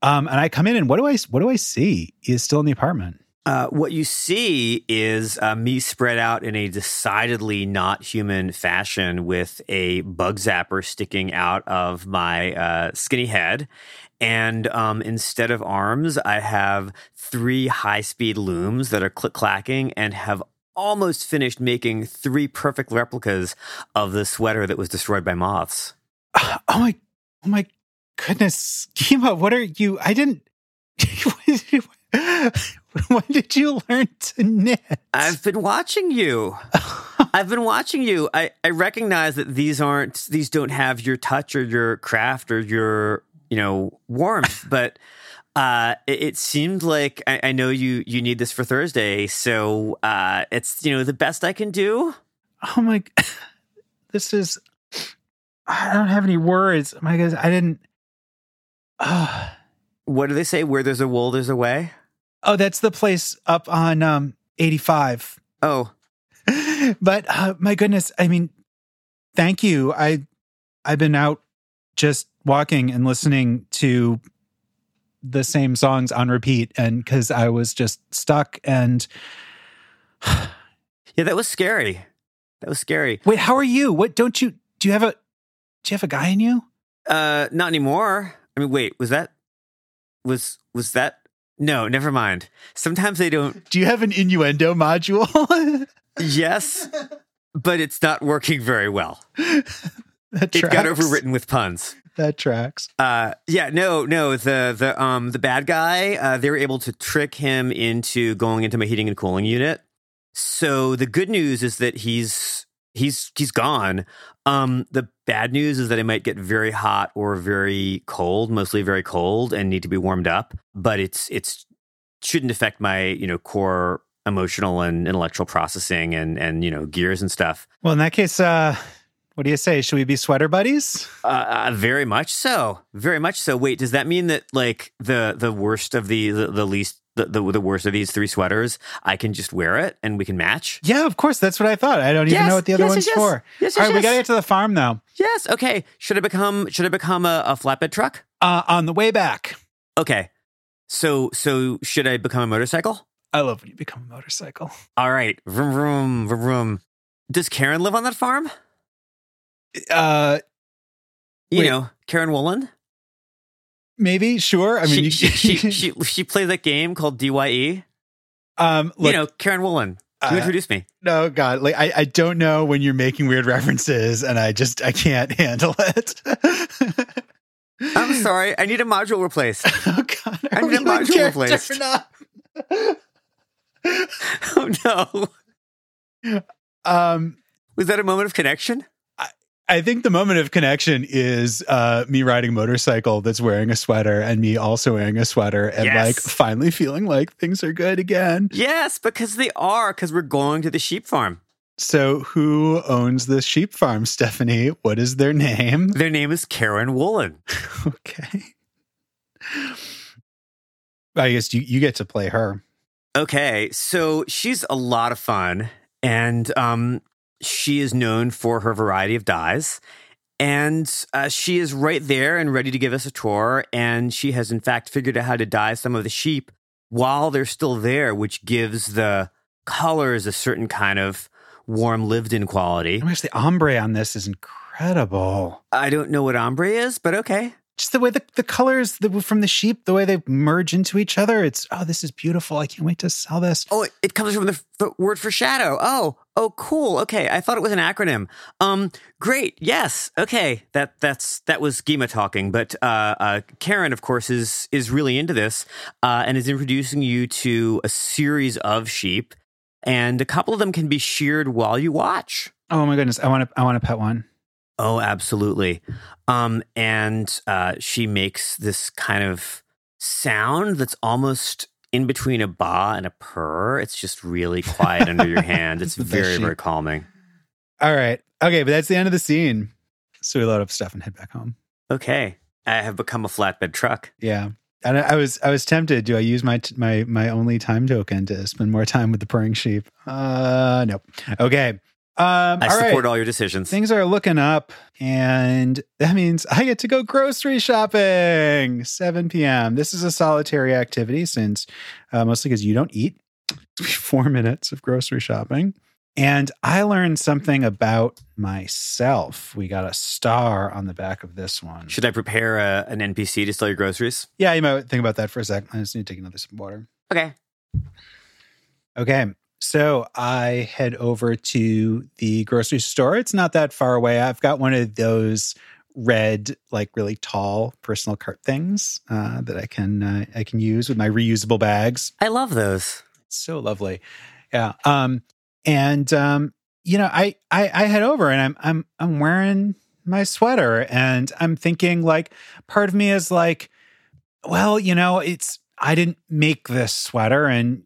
Um, and I come in and what do I what do I see? He is still in the apartment. Uh, what you see is uh, me spread out in a decidedly not human fashion with a bug zapper sticking out of my uh, skinny head. And um, instead of arms, I have three high speed looms that are click clacking and have almost finished making three perfect replicas of the sweater that was destroyed by moths. Oh my oh my goodness. Gima, what are you I didn't when did you learn to knit? I've been watching you. I've been watching you. I, I recognize that these aren't these don't have your touch or your craft or your you know warmth, but uh, it, it seemed like I, I know you you need this for Thursday, so uh, it's you know the best I can do. oh my this is i don't have any words my goodness i didn't oh, What do they say? Where there's a wool, there's a way. Oh that's the place up on um 85 Oh, but uh, my goodness i mean thank you i i've been out just walking and listening to the same songs on repeat and because i was just stuck and yeah, that was scary. That was scary. wait how are you what don't you do you have a do you have a guy in you Uh, not anymore. I mean, wait, was that was was that? No, never mind. Sometimes they don't. do you have an innuendo module Yes, but it's not working very well. that It got overwritten with puns. that tracks Uh, yeah, no, no. The the um the bad guy. Uh, they were able to trick him into going into my heating and cooling unit. So the good news is that he's he's he's gone. Um, the bad news is that it might get very hot or very cold, mostly very cold, and need to be warmed up. But it's it's shouldn't affect my you know core emotional and intellectual processing and and you know gears and stuff. Well, in that case, uh, what do you say? Should we be sweater buddies? Uh, uh, very much so. Very much so. Wait, does that mean that like the the worst of the the, the least the, the the worst of these three sweaters, I can just wear it and we can match? Yeah, of course. That's what I thought. I don't even know what the other yes, one's yes, for. yes, All yes, we got to get to the farm though. Yes. Okay. Should I become should I become a, a flatbed truck? Uh, on the way back, Okay. So so should I become a motorcycle? I love when you become a motorcycle. All right. Vroom vroom vroom vroom. Does Karen live on that farm? Uh, You Wait. know, Karen Woolen. Maybe, sure. I mean, she, she, she, she she plays that game called Dye. um, look, you know, Karen Woolen. You uh, introduced me. no, God, like I, I don't know when you're making weird references, and I just I can't handle it. I'm sorry. I need a module replaced. oh God, I need a module replaced. or not? oh no. Um, Was that a moment of connection? I think the moment of connection is uh, me riding a motorcycle that's wearing a sweater and me also wearing a sweater and Yes. like finally feeling like things are good again. Yes, because they are, because we're going to the sheep farm. So, who owns this sheep farm, Stephanie? What is their name? Their name is Karen Woolen. Okay. I guess you, you get to play her. Okay, so she's a lot of fun, and um, she is known for her variety of dyes. And uh, she is right there and ready to give us a tour. And she has, in fact, figured out how to dye some of the sheep while they're still there, which gives the colors a certain kind of warm, lived in quality. Gosh, the ombre on this is incredible. I don't know what ombre is, but okay. Just the way the, the colors the, from the sheep, the way they merge into each other. It's, oh, this is beautiful. I can't wait to sell this. Oh, it- comes from the word for shadow. Oh, oh, cool. Okay, I thought it was an acronym. Um, great. Yes. Okay, that that's that was Gima talking, but uh, uh, Karen, of course, is is really into this uh, and is introducing you to a series of sheep, and a couple of them can be sheared while you watch. Oh my goodness. I want to, I want to pet one. Oh, absolutely. Um, and uh, she makes this kind of sound that's almost in between a ba and a purr. It's just really quiet under your hand. It's very, very calming. All right. Okay. But that's the end of the scene. So we load up stuff and head back home. Okay. I have become a flatbed truck. Yeah. And I I was I was tempted. Do I use my t- my my only time token to spend more time with the purring sheep? Uh, nope. Okay. Um, I all right. support all your decisions. Things are looking up, and that means I get to go grocery shopping. 7 p.m. This is a solitary activity since uh, mostly because you don't eat. Four minutes of grocery shopping. And I learned something about myself. We got a star on the back of this one. Should I prepare a, an NPC to sell your groceries? Yeah, you might think about that for a sec. I just need to take another sip of water. Okay. Okay. So I head over to the grocery store. It's not that far away. I've got one of those red, like really tall personal cart things uh, that I can uh, I can use with my reusable bags. I love those. It's so lovely. Yeah. Um, and um, you know, I, I I head over and I'm I'm I'm wearing my sweater and I'm thinking like part of me is like, well, you know, it's I didn't make this sweater and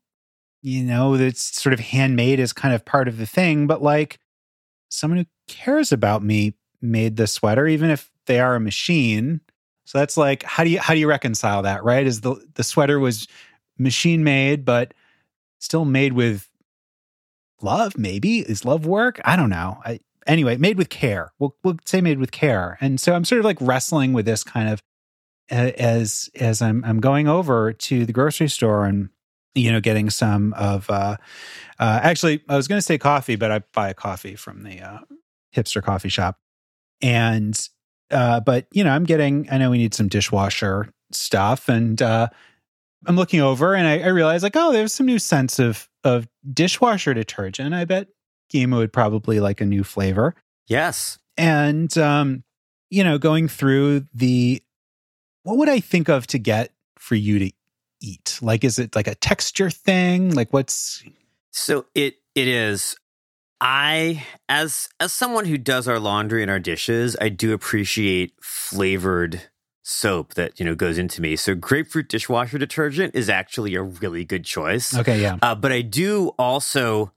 you know, that's sort of handmade is kind of part of the thing, but like someone who cares about me made the sweater, even if they are a machine. So that's like, how do you how do you reconcile that, right? Is the the sweater was machine made, but still made with love, maybe? Is love work? I don't know. I anyway, made with care. We'll we'll say made with care. And so I'm sort of like wrestling with this kind of as as I'm I'm going over to the grocery store and you know getting some of uh uh actually I was going to say coffee but I buy a coffee from the uh hipster coffee shop and uh but you know I'm getting I know we need some dishwasher stuff and uh I'm looking over and I, I realize like oh there's some new scents of of dishwasher detergent I bet Gima would probably like a new flavor Yes. and um you know going through the what would i think of to get for you to eat like is it like a texture thing like what's So it it is. I as as someone who does our laundry and our dishes, I do appreciate flavored soap that you know goes into me. So grapefruit dishwasher detergent is actually a really good choice. okay yeah Uh, but I do also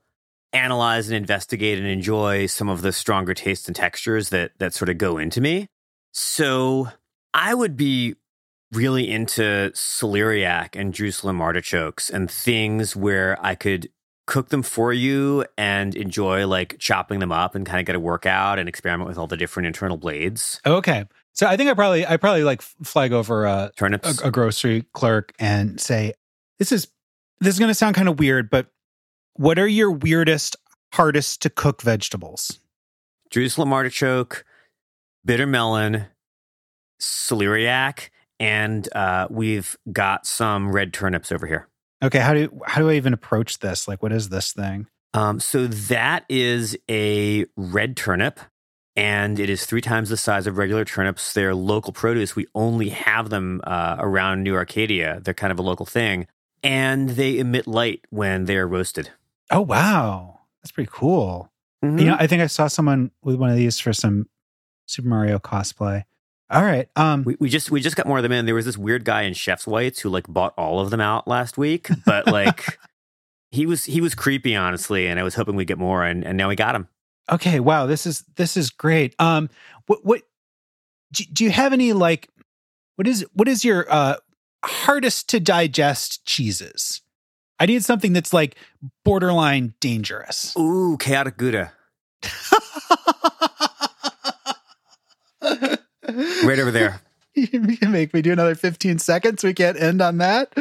analyze and investigate and enjoy some of the stronger tastes and textures that that sort of go into me. So I would be really into celeriac and Jerusalem artichokes and things where I could cook them for you and enjoy like chopping them up and kind of get a workout and experiment with all the different internal blades. okay so i think i probably i probably like flag over a, Turnips. a, a grocery clerk and say this is this is going to sound kind of weird but what are your weirdest hardest to cook vegetables Jerusalem artichoke, bitter melon, celeriac, and uh, we've got some red turnips over here. okay how do how do i even approach this like what is this thing Um, so that is a red turnip, and it is three times the size of regular turnips. They're local produce. We only have them uh, around New Arcadia. They're kind of a local thing, and they emit light when they are roasted. oh wow that's pretty cool Mhm. You know, I think I saw someone with one of these for some Super Mario cosplay. All right. Um we, we just we just got more of them in. There was this weird guy in Chef's Whites who like bought all of them out last week, but like he was he was creepy honestly, and I was hoping we'd get more, and, and now we got him. okay, wow, this is this is great. Um what what do, do you have any like what is what is your uh hardest to digest cheeses? I need something that's like borderline dangerous. Ooh, chaotic Gouda. right over there. you can make me do another 15 seconds. We can't end on that.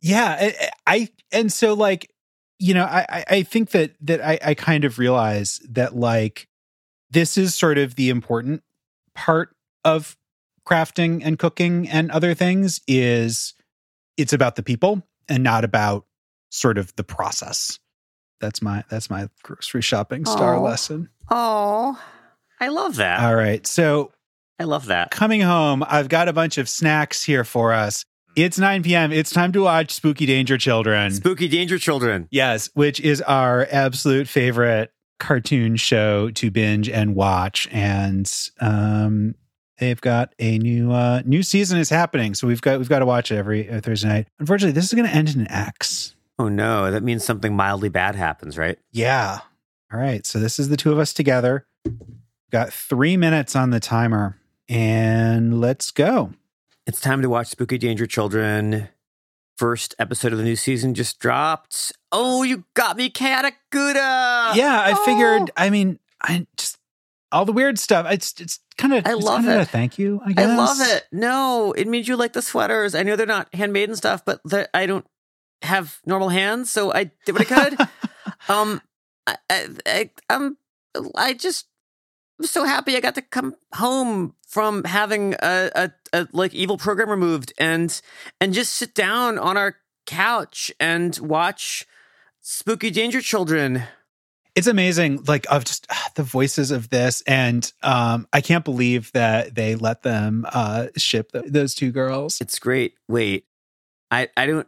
yeah. I, I, and so like, you know, I, I think that, that I, I kind of realize that like, this is sort of the important part of crafting and cooking and other things is it's about the people and not about sort of the process. That's my that's my grocery shopping star Aw. lesson. Oh, I love that. All right. So I love that. coming home, I've got a bunch of snacks here for us. It's 9 p.m. It's time to watch Spooky Danger Children. Spooky Danger Children. yes, which is our absolute favorite cartoon show to binge and watch. And um they've got a new uh new season is happening. So we've got we've got to watch it every uh, Thursday night. Unfortunately, this is gonna end in an X. Oh no, that means something mildly bad happens, right? Yeah. All right. So this is the two of us together. Got three minutes on the timer. And let's go. It's time to watch Spooky Danger Children. First episode of the new season just dropped. Oh, you got me, Gouda. yeah, I Oh. figured. I mean, I just all the weird stuff. It's it's kind of I love it. A thank you. I I love it. No, it means you like the sweaters. I know they're not handmade and stuff, but I don't have normal hands, so I did what I could. um, I, I, I, I'm, I just I'm so happy I got to come home from having a, a, a like evil program removed and and just sit down on our couch and watch Spooky Danger Children. It's amazing. Like of just ah, the voices of this, and um, I can't believe that they let them uh ship th- those two girls. It's great. Wait, I I don't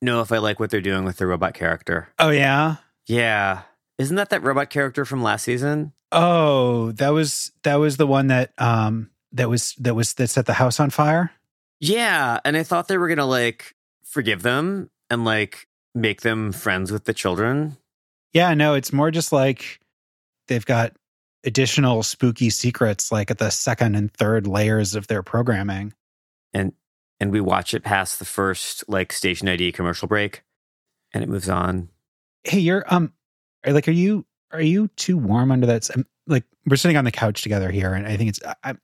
know if I like what they're doing with the robot character. Oh yeah. Yeah. Isn't that that robot character from last season? Oh, that was that was the one that um that was that was that set the house on fire. Yeah. And I thought they were going to like forgive them and like make them friends with the children. Yeah, no, it's more just like they've got additional spooky secrets like at the second and third layers of their programming. And and we watch it past the first like station ID commercial break and it moves on. Hey, you're um are, like are you are you too warm under that s- um, like we're sitting on the couch together here and I think it's I, I'm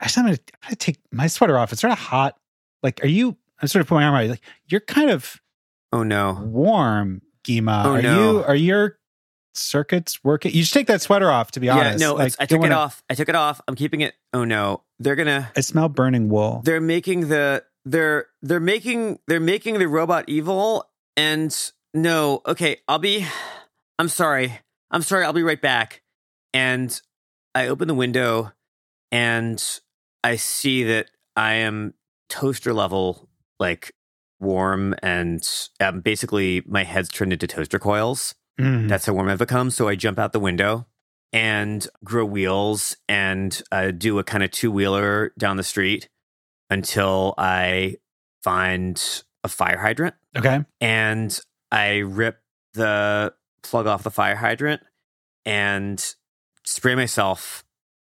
actually I'm gonna, I'm gonna take my sweater off. It's sort of hot. Like are you I'm sort of putting my arm out. Like you're kind of Oh no. warm, Gima. Oh, are no. you are your circuits working? You should take that sweater off to be Yeah, honest. no, Like, I took don't it off. I took it off. I'm keeping it. Oh no. They're to I smell burning wool. they're making the they're they're making they're making the robot evil and no okay i'll be i'm sorry i'm sorry i'll be right back and i open the window and i see that i am toaster level like warm and um, basically my head's turned into toaster coils Mm. that's how warm I've become. So I jump out the window and grow wheels and uh, do a kind of two wheeler down the street until I find a fire hydrant Okay. and I rip the plug off the fire hydrant and spray myself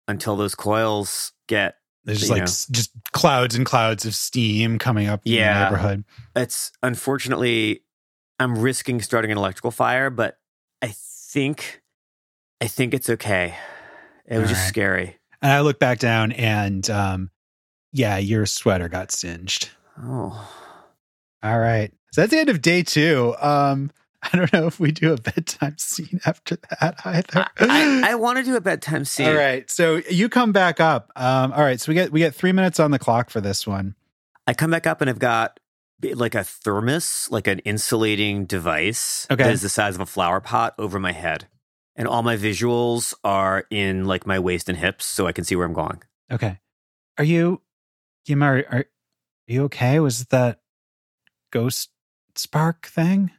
until those coils get. There's just like know. just clouds and clouds of steam coming up in the Yeah. neighborhood. It's unfortunately, I'm risking starting an electrical fire, but I think, I think it's okay. It was just right. scary. And I look back down and um yeah, your sweater got singed. Oh. All right. So that's the end of day two. Um I don't know if we do a bedtime scene after that either. I, I want to do a bedtime scene. all right. So you come back up. Um, all right. So we get we get three minutes on the clock for this one. I come back up and I've got like a thermos, like an insulating device Okay. that is the size of a flower pot over my head. And all my visuals are in like my waist and hips so I can see where I'm going. Okay. Are you Gima, are, are you okay? Was that ghost spark thing?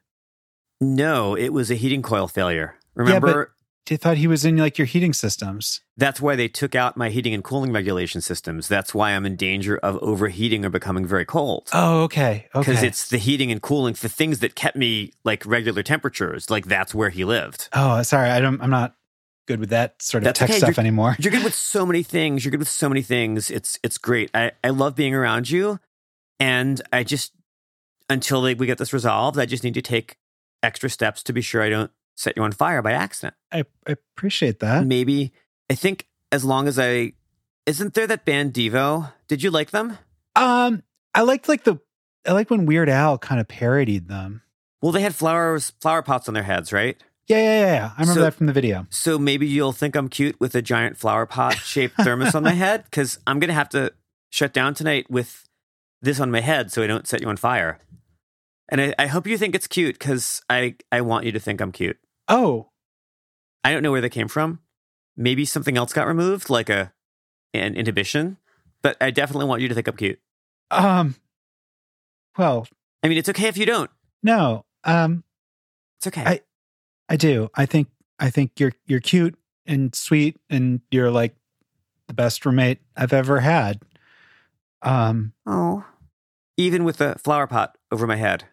No, it was a heating coil failure. Remember, You thought he was in like your heating systems. that's why they took out my heating and cooling regulation systems. That's why I'm in danger of overheating or becoming very cold. Oh, okay. Okay. Because it's the heating and cooling for things that kept me like regular temperatures. Like that's where he lived. Oh, sorry. I don't I'm not good with that sort of That's tech okay. stuff You're- anymore. You're good with so many things. You're good with so many things. It's it's great. I, I love being around you. And I just until they, we get this resolved, I just need to take extra steps to be sure I don't set you on fire by accident. I, I appreciate that. Maybe I think as long as I isn't there that band Devo? Did you like them? Um, I liked like the I like when Weird Al kind of parodied them. Well, they had flowers, flower pots on their heads, right? Yeah, yeah, yeah. yeah. I remember So- that from the video. So maybe you'll think I'm cute with a giant flower pot shaped thermos on my head because I'm gonna have to shut down tonight with this on my head so I don't set you on fire. And I, I hope you think it's cute because I, I want you to think I'm cute. Oh, I don't know where they came from. Maybe something else got removed, like a an inhibition. But I definitely want you to think I'm cute. um, well, I mean, it's okay if you don't. no, um, It's okay. I- I do. I think I think you're you're cute and sweet, and you're like the best roommate I've ever had. Um, oh, even with the flower pot over my head.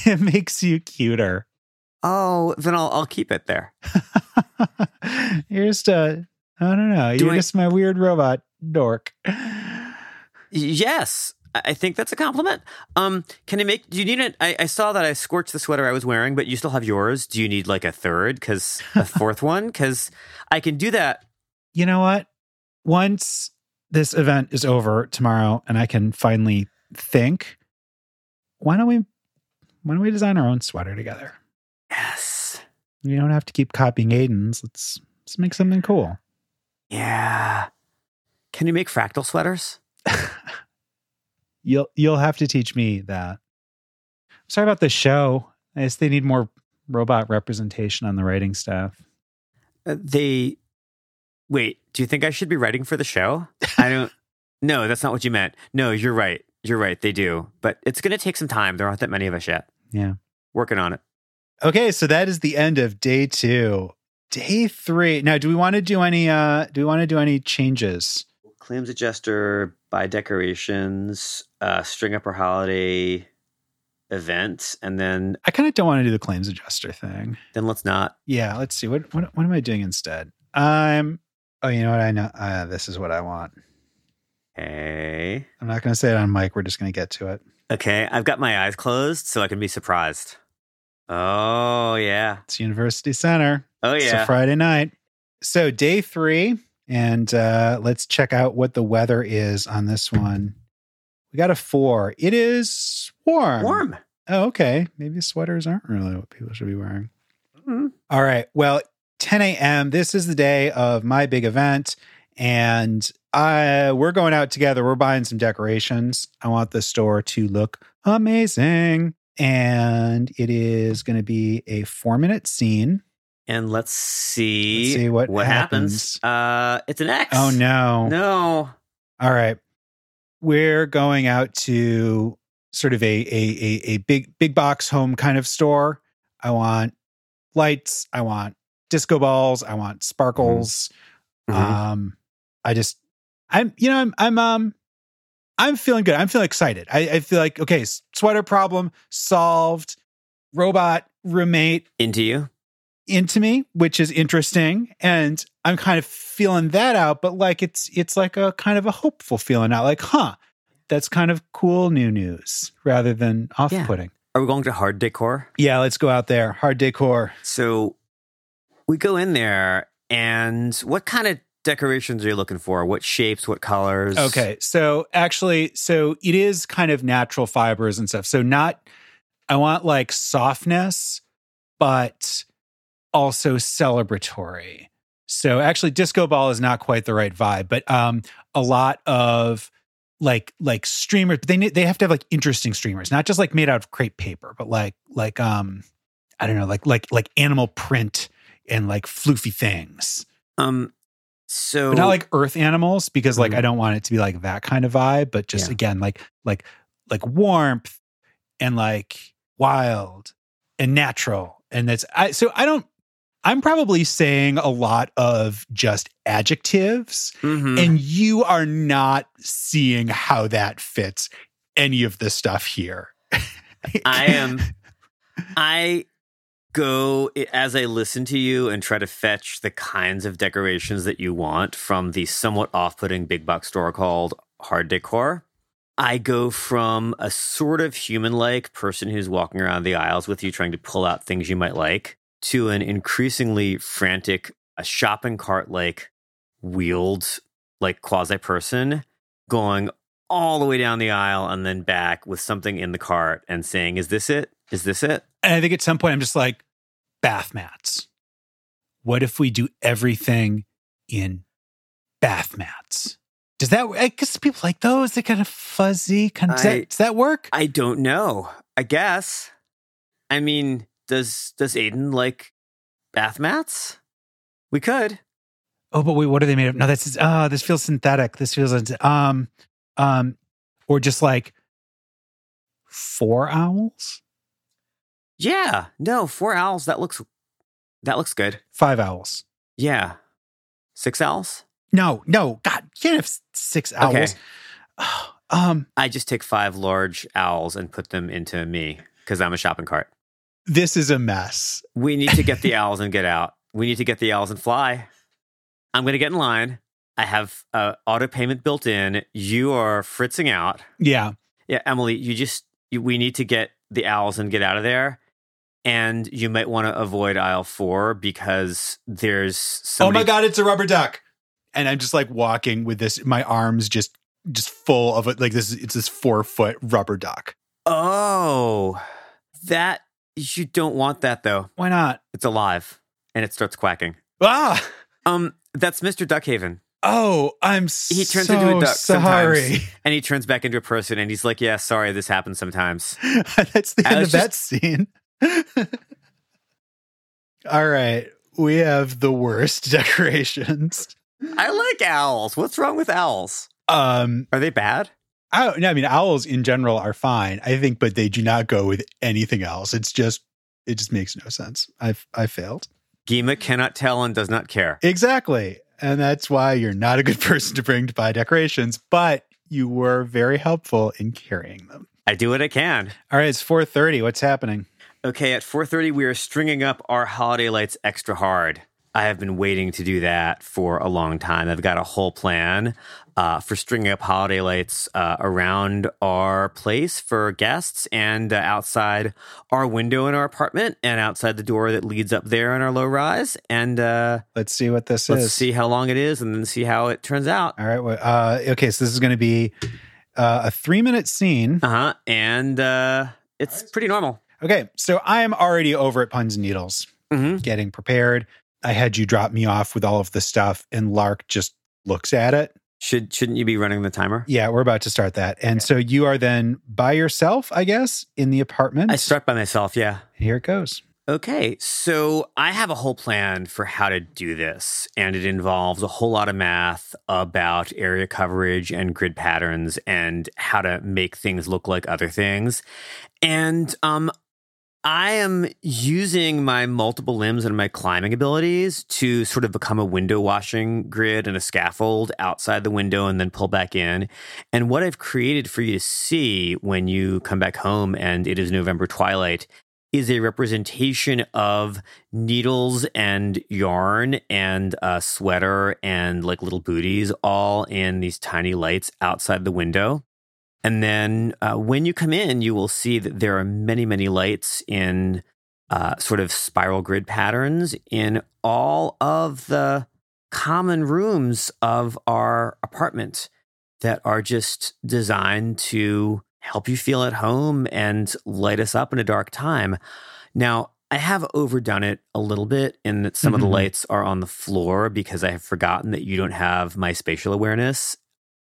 it makes you cuter. Oh, then I'll I'll keep it there. you're just a I don't know. Do you're I- just my weird robot dork. Yes, I think that's a compliment. Um, can I make? Do you need it? I, I saw that I scorched the sweater I was wearing, but you still have yours. Do you need like a third? Because a fourth one? Because I can do that. you know what? Once this event is over tomorrow and I can finally think, why don't we why don't we design our own sweater together? Yes. You don't have to keep copying Aiden's. Let's let's make something cool. Yeah. Can you make fractal sweaters? You'll you'll have to teach me that. Sorry about the show. I guess they need more robot representation on the writing staff. Uh, they. Wait. Do you think I should be writing for the show? I don't. no, that's not what you meant. No, you're right. You're right. They do, but it's going to take some time. There aren't that many of us yet. Yeah. Working on it. Okay, so that is the end of day two. Day three. Now, do we want to do any uh do we want to do any changes? Claims adjuster, buy decorations, uh, string up our holiday event, and then I kind of don't want to do the claims adjuster thing. then let's not. Yeah, let's see. What what what am I doing instead? I'm oh, you know what? I know uh, this is what I want. Hey. I'm not going to say it on mic. We're just going to get to it. Okay, I've got my eyes closed so I can be surprised. Oh yeah. It's University Center. Oh yeah. It's a. Friday night. So day three, and uh, let's check out what the weather is on this one. We got a four. It is warm. Warm. Oh, okay. Maybe sweaters aren't really what people should be wearing. Mhm. All right. Well, 10 a.m. This is the day of my big event, and I we're going out together. We're buying some decorations. I want the store to look amazing, and it is going to be a four minute scene. And let's see, Let's see what what happens. Uh, it's an X. Oh no! No. All right. We're going out to sort of a, a a a big big box home kind of store. I want lights, I want disco balls, I want sparkles. Mhm. Um I just I'm you know I'm I'm um I'm feeling good. I'm feeling excited. I, I feel like okay, sweater problem solved. Robot roommate Into you. into me, which is interesting. And I'm kind of feeling that out, but like it's it's like a kind of a hopeful feeling out, like, huh, that's kind of cool new news rather than off-putting. Are we going to hard decor? Yeah, let's go out there. Hard decor. So we go in there, and what kind of decorations are you looking for? What shapes? What colors? Okay. So actually, so it is kind of natural fibers and stuff. So not I want like softness, but also celebratory. So actually disco ball is not quite the right vibe, but um a lot of like like streamers, but they need, they have to have like interesting streamers, not just like made out of crepe paper, but like like um I don't know, like like like animal print and like floofy things. Um. So But not like earth animals because like Mhm. I don't want it to be like that kind of vibe, but just Yeah. again like like like warmth and like wild and natural. And that's I so I don't I'm probably saying a lot of just adjectives Mhm. and you are not seeing how that fits any of the stuff here. I am. I go as I listen to you and try to fetch the kinds of decorations that you want from the somewhat off-putting big box store called Hard Decor. I go from a sort of human like person who's walking around the aisles with you trying to pull out things you might like to an increasingly frantic, a shopping cart like wheeled, like quasi person going all the way down the aisle and then back with something in the cart and saying, Is this it? Is this it? And I think at some point I'm just like, bath mats. What if we do everything in bath mats? Does that? I guess people like those. They're kind of fuzzy. Kind of, does, I- that, does that work? I don't know. I guess. I mean, does does Aiden like bath mats? We could. oh, but wait, what are they made of? No, that's uh this feels synthetic. This feels um um or just like four owls, Yeah. No, four owls. That looks that looks good. five owls. Yeah. Six owls? No, no, God, you can't have six owls. Okay. Um, I just take five large owls and put them into me because I'm a shopping cart. this is a mess. We need to get the owls and get out. We need to get the owls and fly. I'm going to get in line. I have uh, auto payment built in. You are fritzing out. Yeah, Yeah, Emily, you just you, we need to get the owls and get out of there. And you might want to avoid aisle four because there's somebody. oh my God, it's a rubber duck. And I'm just like walking with this, my arms just just full of it. Like this, it's this four foot rubber duck. Oh, that you don't want that though. Why not? It's alive and it starts quacking. Ah, Um, that's Mr. Duckhaven. Oh, I'm He turns so into a duck sorry. sometimes, and he turns back into a person, and he's like, "Yeah, sorry, this happens sometimes." That's the I end of that scene. All right, we have the worst decorations. I like owls. What's wrong with owls? Um, Are they bad? I, don't- I mean, owls in general are fine, I think, but they do not go with anything else. It's just, it just makes no sense. I've, I failed. Gima cannot tell and does not care. Exactly. And that's why you're not a good person to bring to buy decorations, but you were very helpful in carrying them. I do what I can. All right, it's 4:30. What's happening? Okay, at 4:30 we are stringing up our holiday lights extra hard. I have been waiting to do that for a long time. I've got a whole plan uh, for stringing up holiday lights uh, around our place for guests and uh, outside our window in our apartment and outside the door that leads up there in our low rise. And uh, Let's see what this is. let's see how long it is and then see how it turns out. All right. well, Uh, okay, so this is going to be uh, a three-minute scene. Uh huh. And uh, it's pretty normal. Okay, so I am already over at Puns and Needles, hmm getting prepared. I had you drop me off with all of the stuff, and Lark just looks at it. Should shouldn't you be running the timer? Yeah, we're about to start that. And so you are then by yourself, I guess, in the apartment. I start by myself. Yeah. Here it goes. Okay, so I have a whole plan for how to do this, and it involves a whole lot of math about area coverage and grid patterns and how to make things look like other things. And um, I am using my multiple limbs and my climbing abilities to sort of become a window washing grid and a scaffold outside the window and then pull back in. And what I've created for you to see when you come back home and it is November twilight is a representation of needles and yarn and a sweater and like little booties all in these tiny lights outside the window. And then uh, when you come in, you will see that there are many, many lights in uh, sort of spiral grid patterns in all of the common rooms of our apartment that are just designed to help you feel at home and light us up in a dark time. Now, I have overdone it a little bit in that some of the Mhm. lights are on the floor because I have forgotten that you don't have my spatial awareness.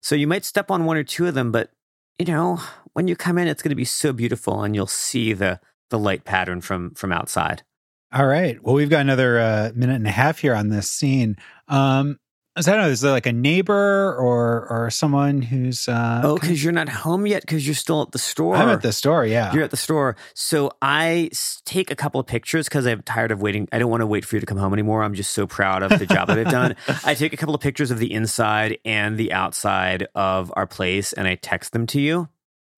So you might step on one or two of them, but you know, when you come in, it's going to be so beautiful and you'll see the the light pattern from from outside. All right. Well, we've got another uh, minute and a half here on this scene. Um, I don't know. Is there like a neighbor or or someone who's? Uh, Oh, because you're not home yet because you're still at the store. I'm at the store. Yeah. You're at the store. So I take a couple of pictures because I'm tired of waiting. I don't want to wait for you to come home anymore. I'm just so proud of the job that I've done. I take a couple of pictures of the inside and the outside of our place and I text them to you.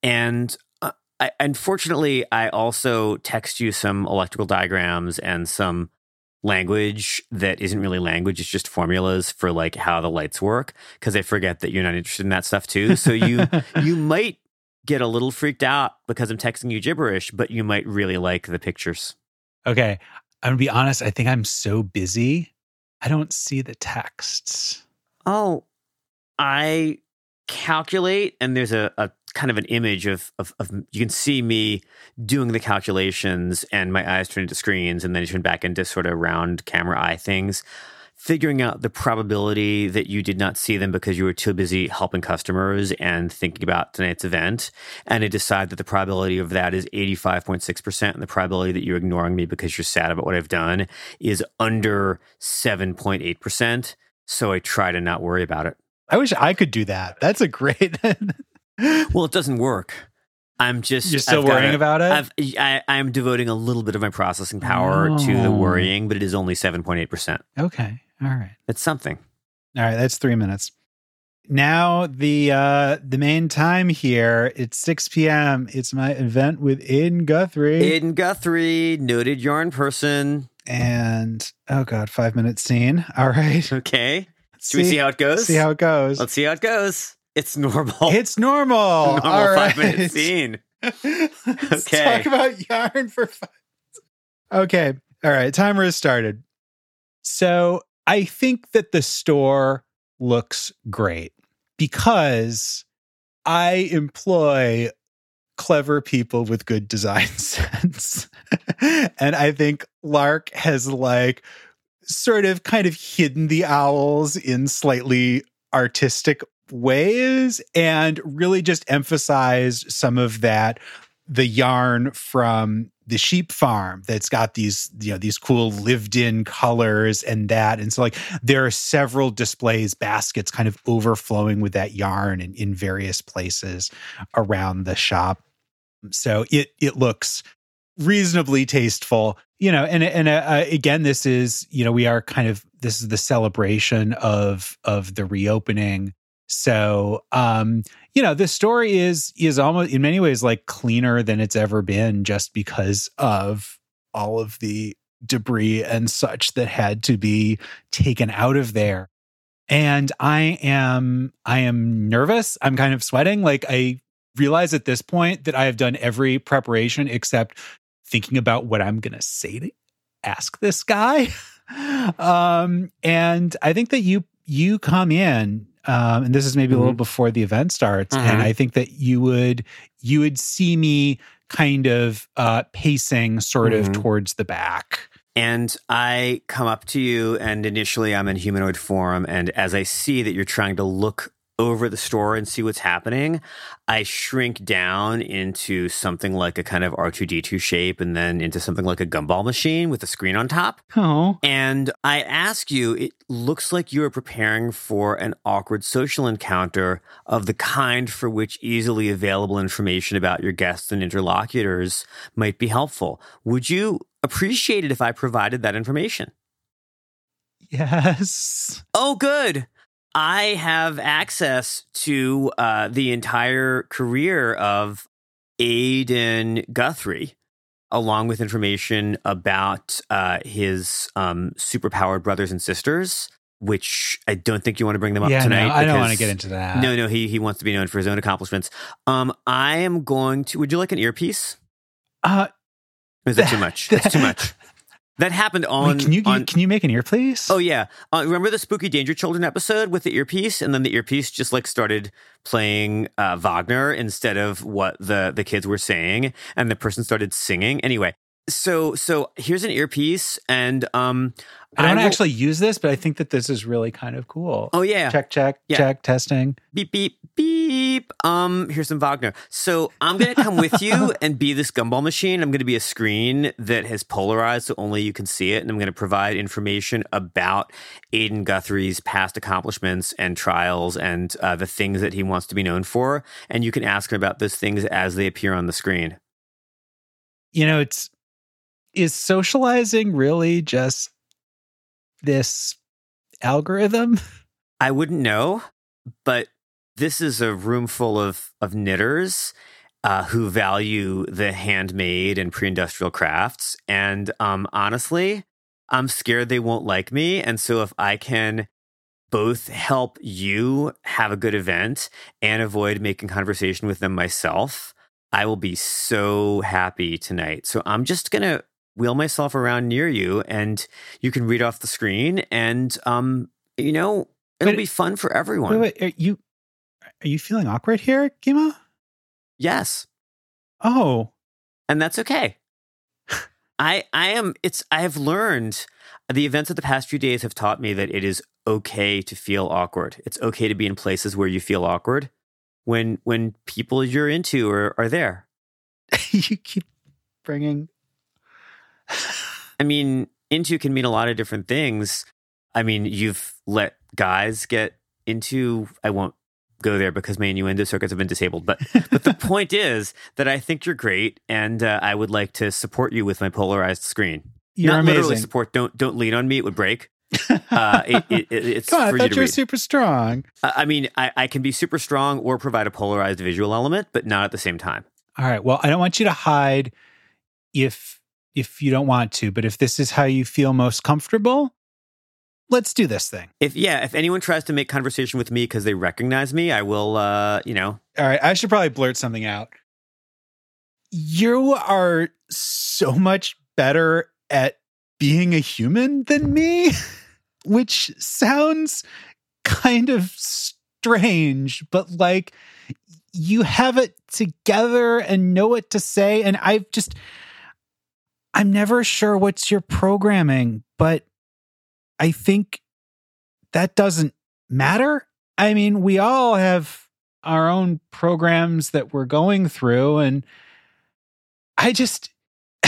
And uh, I, unfortunately, I also text you some electrical diagrams and some language that isn't really language. It's just formulas for like how the lights work because I forget that you're not interested in that stuff too. So you you might get a little freaked out because I'm texting you gibberish, but you might really like the pictures. Okay. I'm gonna be honest, I think I'm so busy. I don't see the texts. Oh, I calculate and there's a, a kind of an image of, of, of you can see me doing the calculations and my eyes turn into screens and then turn back into sort of round camera eye things figuring out the probability that you did not see them because you were too busy helping customers and thinking about tonight's event. And I decide that the probability of that is 85.6%. And the probability that you're ignoring me because you're sad about what I've done is under 7.8%. So I try to not worry about it. I wish I could do that. That's a great. well, it doesn't work. I'm just you're still worrying a, about it. I've, I, I'm devoting a little bit of my processing power oh. to the oh. worrying, but it is only seven point eight percent. Okay, all right, it's something. All right, that's three minutes. Now the uh the main time here. It's six p.m. It's my event with Aidan Guthrie. Aidan Guthrie, noted yarn person, and oh god, five minute scene. All right, okay. Should see, we see how it goes? See how it goes. Let's see how it goes. It's normal. It's normal. normal All five minute scene. okay. talk about yarn for five. Okay. All right. Timer has started. So I think that the store looks great because I employ clever people with good design sense. and I think Lark has like sort of kind of hidden the owls in slightly artistic ways and really just emphasized some of that the yarn from the sheep farm that's got these you know these cool lived in colors and that. And so like there are several displays baskets kind of overflowing with that yarn and in various places around the shop. So it it looks reasonably tasteful you know and and uh, again this is you know we are kind of this is the celebration of of the reopening so, um, you know, this story is is almost in many ways like cleaner than it's ever been just because of all of the debris and such that had to be taken out of there. And I am I am nervous. I'm kind of sweating. Like I realize at this point that I have done every preparation except thinking about what I'm going to say to ask this guy. um and I think that you you come in um, and this is maybe mm-hmm. a little mm-hmm. before the event starts, mm-hmm. and I think that you would you would see me kind of uh, pacing sort mm-hmm. of towards the back. And I come up to you, and initially I'm in humanoid form. And as I see that you're trying to look over the store and see what's happening, I shrink down into something like a kind of R2D2 shape and then into something like a gumball machine with a screen on top. Oh. And I ask you, it looks like you are preparing for an awkward social encounter of the kind for which easily available information about your guests and interlocutors might be helpful. Would you appreciate it if I provided that information? Yes. Oh, good. I have access to uh, the entire career of Aidan Guthrie, along with information about uh, his um, superpowered brothers and sisters. Which I don't think you want to bring them up yeah, tonight. No, I don't want to get into that. No, no, he he wants to be known for his own accomplishments. Um, I am going to. Would you like an earpiece? Uh, is that too much? That's too much. That happened on. Wait, can you on, can you make an earpiece? Oh yeah, uh, remember the Spooky Danger Children episode with the earpiece, and then the earpiece just like started playing uh, Wagner instead of what the the kids were saying, and the person started singing. Anyway, so so here's an earpiece, and um, I don't I will, actually use this, but I think that this is really kind of cool. Oh yeah, check check yeah. check testing. Beep beep beep. Um, here's some Wagner. So I'm gonna come with you and be this gumball machine. I'm gonna be a screen that has polarized so only you can see it, and I'm gonna provide information about Aidan Guthrie's past accomplishments and trials and uh, the things that he wants to be known for, and you can ask him about those things as they appear on the screen. You know, it's is socializing really just this algorithm? I wouldn't know, but this is a room full of of knitters uh, who value the handmade and pre-industrial crafts, and um, honestly, I'm scared they won't like me. And so, if I can both help you have a good event and avoid making conversation with them myself, I will be so happy tonight. So I'm just to wheel myself around near you and you can read off the screen and um you know it'll Wait, be fun for everyone. Wait, wait, are you are you feeling awkward here, Gima? Yes. Oh, And that's okay. I I am it's I have learned the events of the past few days have taught me that it is okay to feel awkward. It's okay to be in places where you feel awkward when when people you're into are, are there. you keep bringing. I mean, into can mean a lot of different things. I mean, you've let guys get into. I won't go there because my innuendo circuits have been disabled. But but the point is that I think you're great, and uh, I would like to support you with my polarized screen. You're Not amazing. literally support. Don't don't lean on me; it would break. Uh, it, it, it- it's on, I you thought to you were super strong. I I mean, I, I can be super strong or provide a polarized visual element, but not at the same time. All right. Well, I don't want you to hide if if you don't want to, but if this is how you feel most comfortable, let's do this thing. If yeah, if anyone tries to make conversation with me because they recognize me, I will. Uh, you know, All right, I should probably blurt something out. You are so much better at being a human than me, which sounds kind of strange, but like you have it together and know what to say. And I've just, I'm never sure what's your programming, but I think that doesn't matter. I mean, we all have our own programs that we're going through, and I just,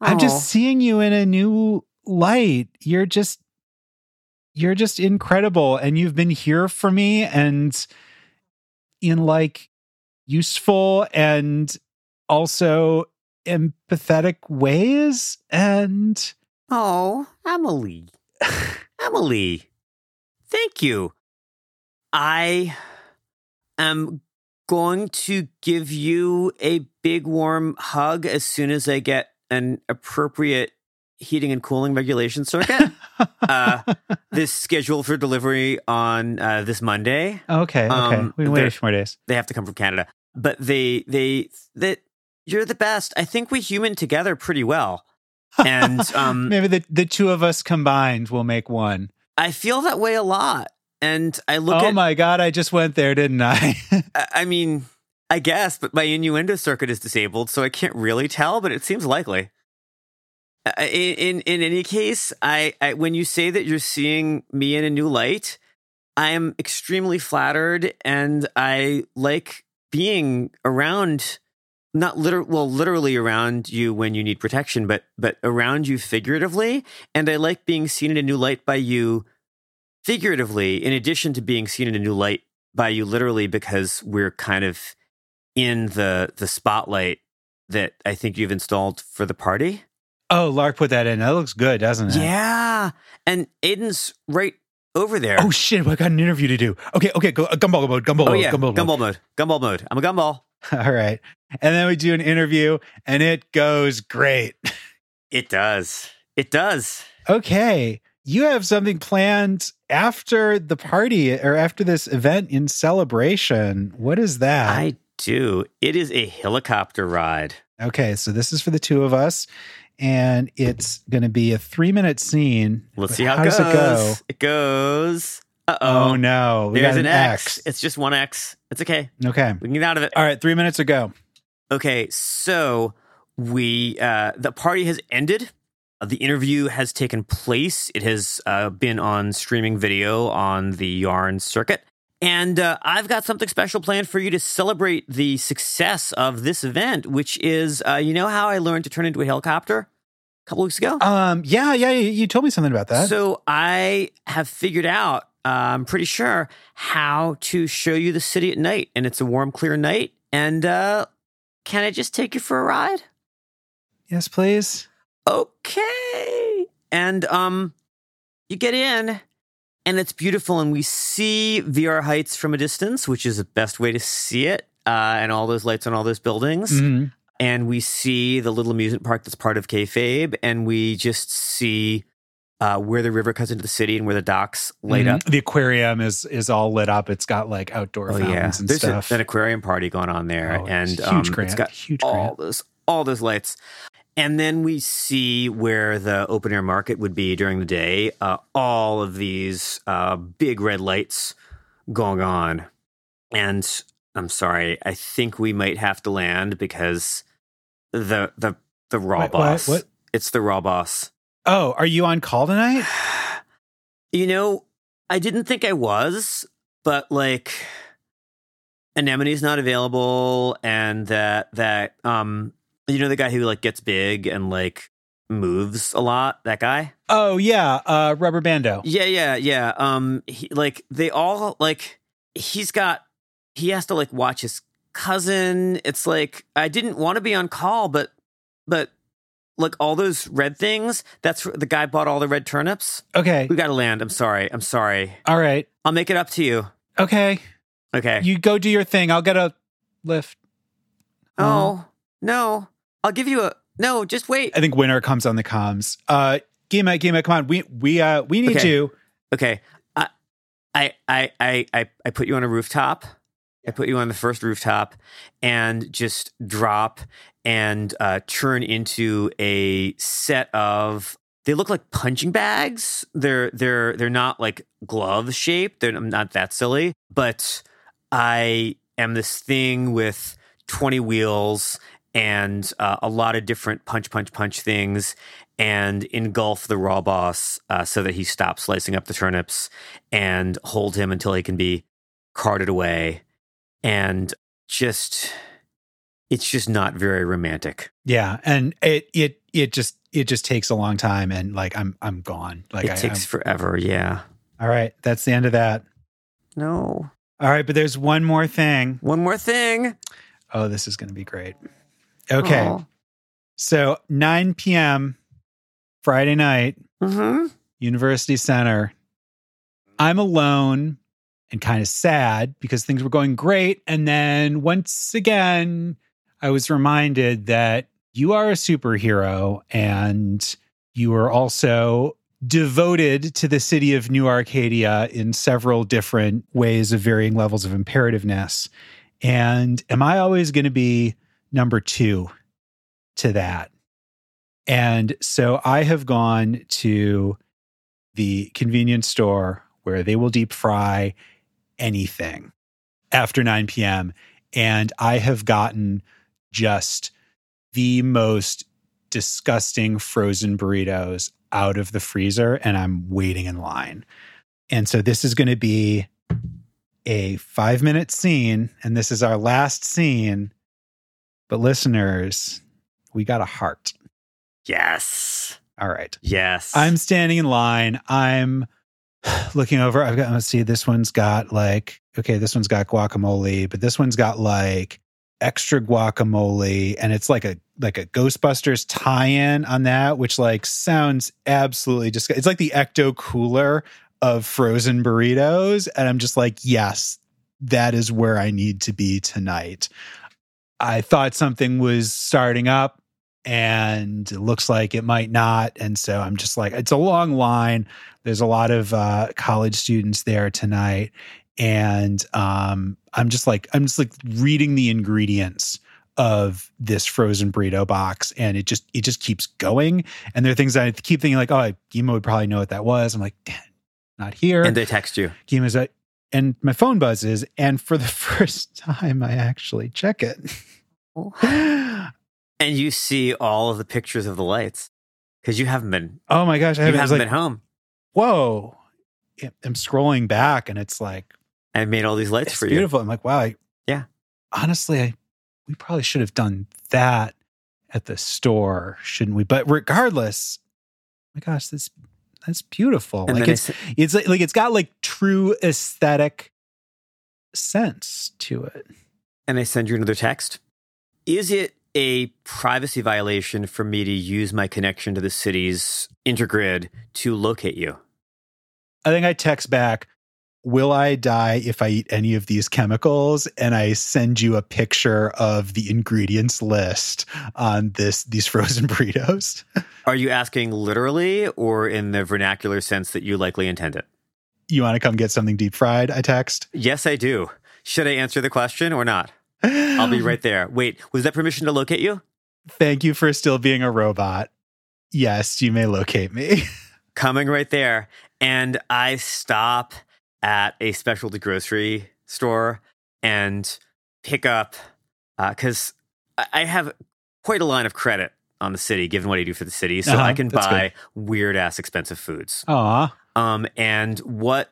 I'm just oh. seeing you in a new light. You're just, you're just incredible, and you've been here for me, and in like useful and also empathetic ways, and Oh, Emily. Emily. Thank you. I am going to give you a big warm hug as soon as I get an appropriate heating and cooling regulation circuit. uh, this scheduled for delivery on uh, this Monday. okay, okay, um, we wait a few more days. They have to come from Canada, but they they that you're the best. I think we human together pretty well, and um, Maybe the, the two of us combined will make one. I feel that way a lot. And I look oh at, my god, I just went there, didn't I? I I mean, I guess, but my innuendo circuit is disabled, so I can't really tell, but it seems likely. In in, in any case, I, I when you say that you're seeing me in a new light, I am extremely flattered, and I like being around. Not literal, well, literally around you when you need protection, but but around you figuratively, and I like being seen in a new light by you figuratively, in addition to being seen in a new light by you literally, because we're kind of in the the spotlight that I think you've installed for the party. oh, Lark put that in. That looks good, doesn't it? Yeah, and Aiden's right over there. Oh shit, I got an interview to do. Okay, okay, go uh, gumball mode, gumball Oh, mode, yeah, gumball, gumball, mode. mode, gumball mode. I'm a gumball. All right. And then we do an interview and it goes great. It does. It does. Okay. You have something planned after the party or after this event in celebration. What is that? I do. It is a helicopter ride. Okay, so this is for the two of us, and it's going to be a three minute scene. Let's see how, how it does goes. it go? It goes. Uh Oh, no, we There's an an X. X. It's just one X. It's okay. Okay, We can get out of it. all right, three minutes ago. Okay, so we uh, the party has ended. The interview has taken place. It has uh, been on streaming video on the Yarn circuit. And uh, I've got something special planned for you to celebrate the success of this event, which is uh, you know how I learned to turn into a helicopter couple weeks ago? Um, yeah, yeah, you told me something about that. So I have figured out, uh, I'm pretty sure, how to show you the city at night. And it's a warm, clear night. And uh, can I just take you for a ride? yes, please. okay. And um, you get in, and it's beautiful, and we see VR Heights from a distance, which is the best way to see it, uh, and all those lights on all those buildings. Mhm. And we see the little amusement park that's part of kayfabe, and we just see uh, where the river cuts into the city and where the docks light Mhm. up. The aquarium is is all lit up. It's got like outdoor Oh yeah, and there's a- stuff. an aquarium party going on there, Oh, and huge um, grant, it's got huge all grant. those all those lights. And then we see where the open air market would be during the day. Uh, all of these uh, big red lights going on, and I'm sorry, I think we might have to land because the the the raw What- what- boss. what? It's the raw boss. Oh, are you on call tonight? You know, I didn't think I was, but like Anemone's not available and that that um you know the guy who like gets big and like moves a lot, that guy? Oh yeah, uh, Rubber Bando. Yeah, yeah, yeah. Um he, like they all like he's got he has to like watch his cousin. It's like I didn't want to be on call, but but like all those red things, that's the guy bought all the red turnips. Okay, We got to land. I'm sorry. I'm sorry. all right. I'll make it up to you. Okay, Okay. you go do your thing. I'll get a lift. oh, no. I'll give you a No, just wait. I think winner comes on the comms. Uh, Gima, Gima, come on. We we uh we need Okay. you. Okay. I I I I I put you on a rooftop. I put you on the first rooftop and just drop and uh, turn into a set of they look like punching bags. They're they're they're not like glove shaped. They're I'm not that silly, but I am this thing with 20 wheels and uh, a lot of different punch punch punch things and engulf the raw boss uh, so that he stops slicing up the turnips and hold him until he can be carted away and just it's just not very romantic Yeah, and it it it just it just takes a long time, and like I'm I'm gone. Like it I, takes I'm- forever yeah all right, that's the end of that. no All right, but there's one more thing. one more thing Oh, this is going to be great. Okay, Aw. so 9 p.m. Friday night, Mhm. University Center. I'm alone and kind of sad because things were going great. And then once again, I was reminded that you are a superhero and you are also devoted to the city of New Arcadia in several different ways of varying levels of imperativeness. And am I always going to be number two to that? And so I have gone to the convenience store where they will deep fry anything after 9 p.m. And I have gotten just the most disgusting frozen burritos out of the freezer, and I'm waiting in line. And so this is going to be a five minute scene, and this is our last scene. But listeners, we got a heart. yes All right. yes I'm standing in line. I'm looking over. I've got, let's see, this one's got like, okay, this one's got guacamole, but this one's got like extra guacamole. And it's like a, like a Ghostbusters tie in on that, which like sounds absolutely just, it's like the ecto cooler of frozen burritos. And I'm just like, yes, that is where I need to be tonight. I thought something was starting up and it looks like it might not. And so I'm just like, it's a long line. There's a lot of uh, college students there tonight. And um, I'm just like, I'm just like reading the ingredients of this frozen burrito box. And it just it just keeps going. And there are things i keep thinking like oh Gima would probably know what that was. I'm like damn not here. And they text you. Gima's like and my phone buzzes. And for the first time i actually check it and you see all of the pictures of the lights because you haven't been oh my gosh i you haven't, haven't I was like, been home. Whoa. I'm scrolling back and it's like I made all these lights for you. beautiful. I'm like wow I, Yeah. honestly I, we probably should have done that at the store shouldn't we? But regardless oh my gosh this that's beautiful. And like it's it's like, like it's got like true aesthetic sense to it. And I send you another text. Is it a privacy violation for me to use my connection to the city's intergrid to locate you? I think I text back, Will I die if I eat any of these chemicals? And I send you a picture of the ingredients list on this these frozen burritos. Are you asking literally or in the vernacular sense that you likely intend it? You want to come get something deep fried? I text. Yes, I do. Should I answer the question or not? I'll be right there. Wait, was that permission to locate you? Thank you for still being a robot. Yes, you may locate me. Coming right there. And I stop at a specialty grocery store and pick up, because uh, I have quite a line of credit on the city, given what I do for the city. So Uh-huh, I can buy weird ass expensive foods. Aw. Um, and what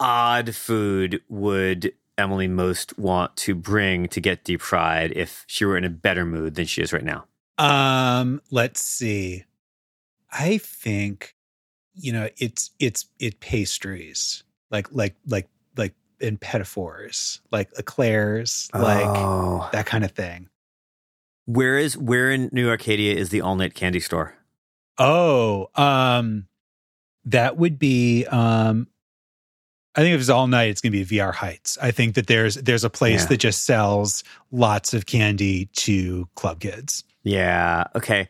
odd food would Emily most want to bring to get deep fried if she were in a better mood than she is right now? Um, let's see. I think, you know, it's it's it pastries. Like like like like in petit fours, like eclairs, like oh. that kind of thing. where is where in New Arcadia is the all night candy store? Oh, um, that would be um I think if it's all night, it's gonna be VR Heights. I think that there's there's a place Yeah. that just sells lots of candy to club kids. Yeah. Okay.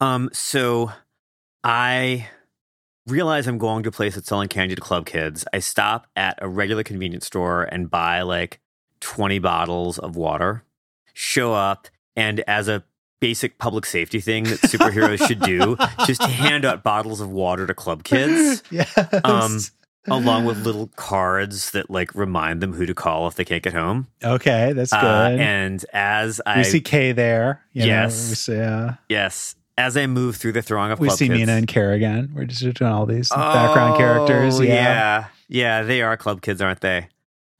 Um. So I realize I'm going to a place that's selling candy to club kids. I stop at a regular convenience store and buy like 20 bottles of water. Show up and as a basic public safety thing that superheroes should do, just hand out bottles of water to club kids. yes. Um, Along with little cards that like remind them who to call if they can't get home. okay, that's good. Uh, and as I we see Kay there. you know, Yes. we see, uh, yes, as I move through the throng of we see kids, Mina and Kara again. We're just doing all these background Oh, characters. Yeah. yeah, yeah, they are club kids, aren't they?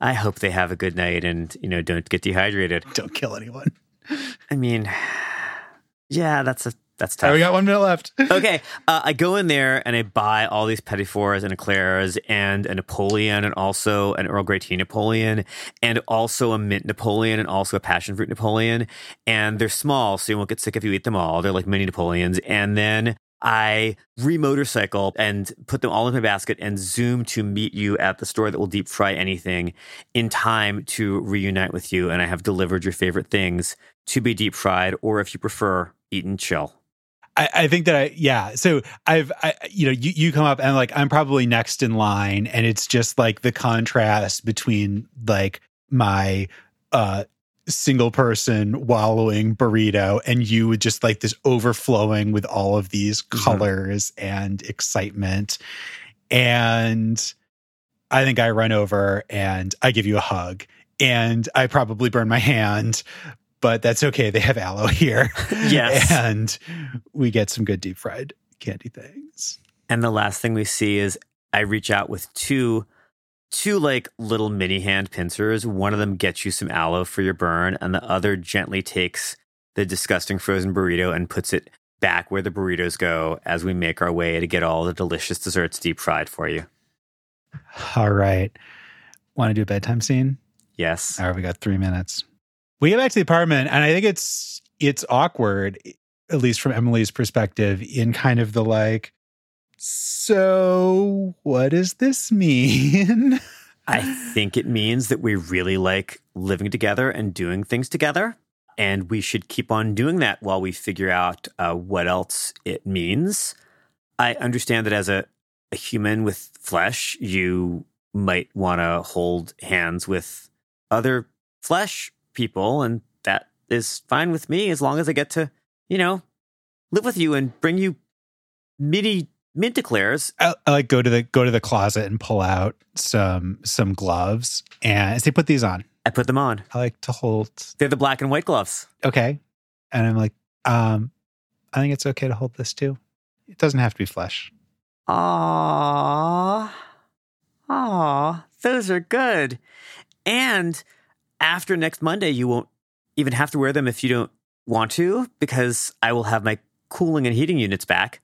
I hope they have a good night and you know don't get dehydrated. Don't kill anyone. I mean, yeah, that's a that's tough. we got one minute left. okay, uh, I go in there and I buy all these petit fours and eclairs and a Napoleon and also an Earl Grey tea Napoleon and also a mint Napoleon and also a passion fruit Napoleon. And they're small, so you won't get sick if you eat them all. They're like mini Napoleons. And then I re-motorcycle and put them all in my basket and zoom to meet you at the store that will deep fry anything in time to reunite with you. And I have delivered your favorite things to be deep fried, or if you prefer, eat and chill. I, I think that I yeah. So I've I, you know you you come up and like I'm probably next in line, and it's just like the contrast between like my uh single person wallowing burrito and you with just like this overflowing with all of these Mhm. colors and excitement and i think i run over and i give you a hug and i probably burn my hand but that's okay they have aloe here Yes. and we get some good deep fried candy things And the last thing we see is I reach out with two two like little mini hand pincers. One of them gets you some aloe for your burn, and the other gently takes the disgusting frozen burrito and puts it back where the burritos go as we make our way to get all the delicious desserts deep fried for you. all right want to do a bedtime scene Yes. All right, we got three minutes. We get back to the apartment, and I think it's it's awkward, at least from Emily's perspective, in kind of the like, so what does this mean? I think it means that we really like living together and doing things together. And we should keep on doing that while we figure out uh, what else it means. I understand that as a, a human with flesh, you might want to hold hands with other flesh people. And that is fine with me as long as I get to, you know, live with you and bring you mini mint eclairs. I, I like go to the go to the closet and pull out some some gloves, and say, put these on. I put them on. I like to hold. They're the black and white gloves. Okay, and I'm like, um, I think it's okay to hold this too. It doesn't have to be flesh. Aww. Aww. Those are good. And after next Monday, you won't even have to wear them if you don't want to, because I will have my cooling and heating units back.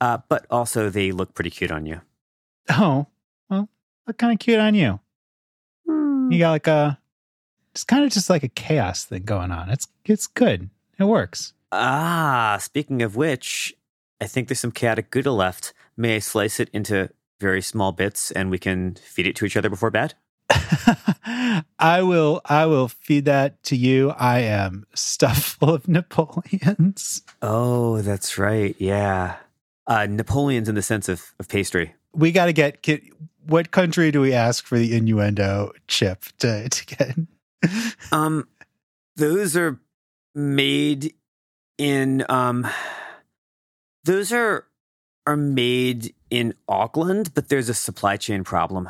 Uh, but also, they look pretty cute on you. Oh, well, look kind of cute on you. You got like a, it's kind of just like a chaos thing going on. It's it's good. It works. Ah, speaking of which, I think there's some chaotic Gouda left. May I slice it into very small bits and we can feed it to each other before bed? I will I will feed that to you. I am stuffed full of Napoleons. Oh, that's right. Yeah. Uh, Napoleon's in the sense of, of pastry. We got to get, get. What country do we ask for the innuendo chip to, to get? um, those are made in um, those are are made in Auckland, but there's a supply chain problem.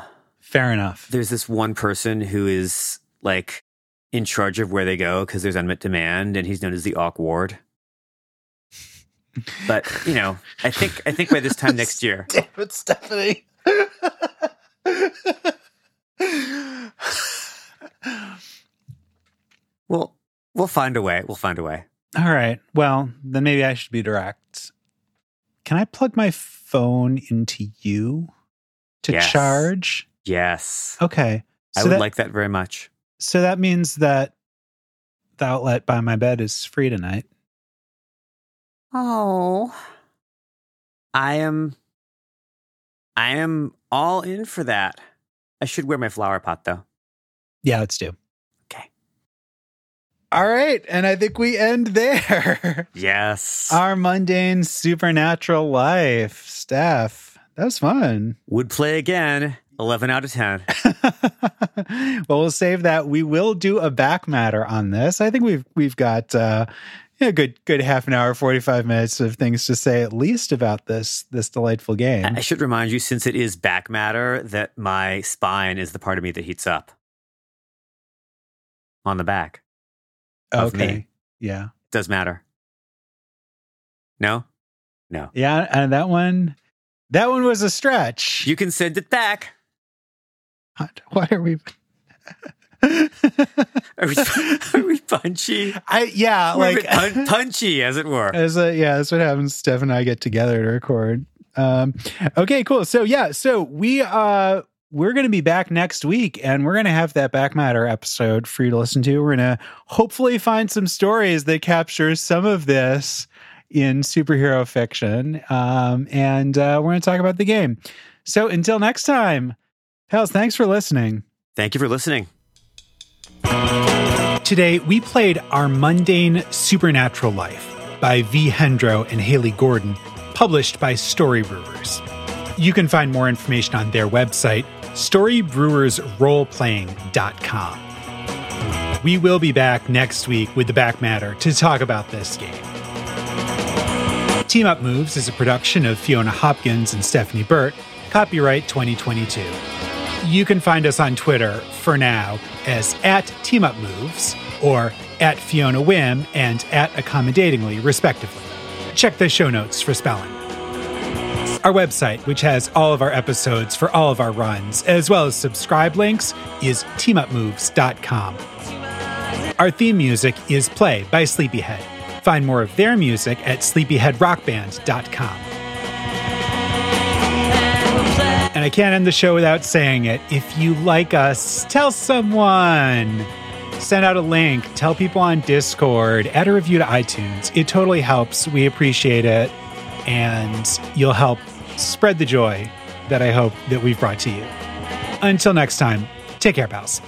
Fair enough. There's this one person who is like in charge of where they go because there's unmet demand, and he's known as the Awk Ward. But you know, I think I think by this time next year, Damn it, Stephanie. we'll we'll find a way. We'll find a way. All right. Well, then maybe I should be direct. Can I plug my phone into you to Yes. charge? Yes, Okay. I would that, like that very much. so that means that the outlet by my bed is free tonight. Oh, I am. I am all in for that. I should wear my flower pot though. Yeah, let's do. Okay. All right. And I think we end there. Yes. Our mundane supernatural life. Steph, that was fun. Would play again. Eleven out of ten. well, we'll save that. We will do a back matter on this. I think we've we've got uh, a good good half an hour, forty five minutes of things to say at least about this this delightful game. I should remind you, since it is back matter, that my spine is the part of me that heats up on the back. okay, me. yeah, does matter. No, no. yeah, and that one that one was a stretch. You can send it back. Why are we? Are we, are we punchy? I yeah, We're like pun- punchy, as it were. As a, yeah, that's what happens. Steph and I get together to record. Um, okay, cool. So yeah, so we uh we're gonna be back next week and we're gonna have that back matter episode for you to listen to. We're gonna hopefully find some stories that capture some of this in superhero fiction. Um, and uh, we're gonna talk about the game. So until next time, pals, thanks for listening. Thank you for listening. Today, we played Our Mundane Supernatural Life by Vee Hendro and Hayley Gordon, published by Storybrewers. You can find more information on their website, storybrewersroleplaying.com. We will be back next week with the back matter to talk about this game. Team Up Moves is a production of Fiona Hopkins and Stephanie Burt, copyright 2022. You can find us on Twitter for now as at Team Up Moves or at Fiona Whim and at Accommodatingly, respectively. Check the show notes for spelling. Our website, which has all of our episodes for all of our runs, as well as subscribe links, is teamupmoves.com. Our theme music is Play by Sleepyhead. Find more of their music at sleepyheadrockband.com. And I can't end the show without saying it. If you like us, tell someone. Send out a link, tell people on Discord, add a review to iTunes. It totally helps. We appreciate it. And you'll help spread the joy that I hope that we've brought to you. Until next time, take care, pals.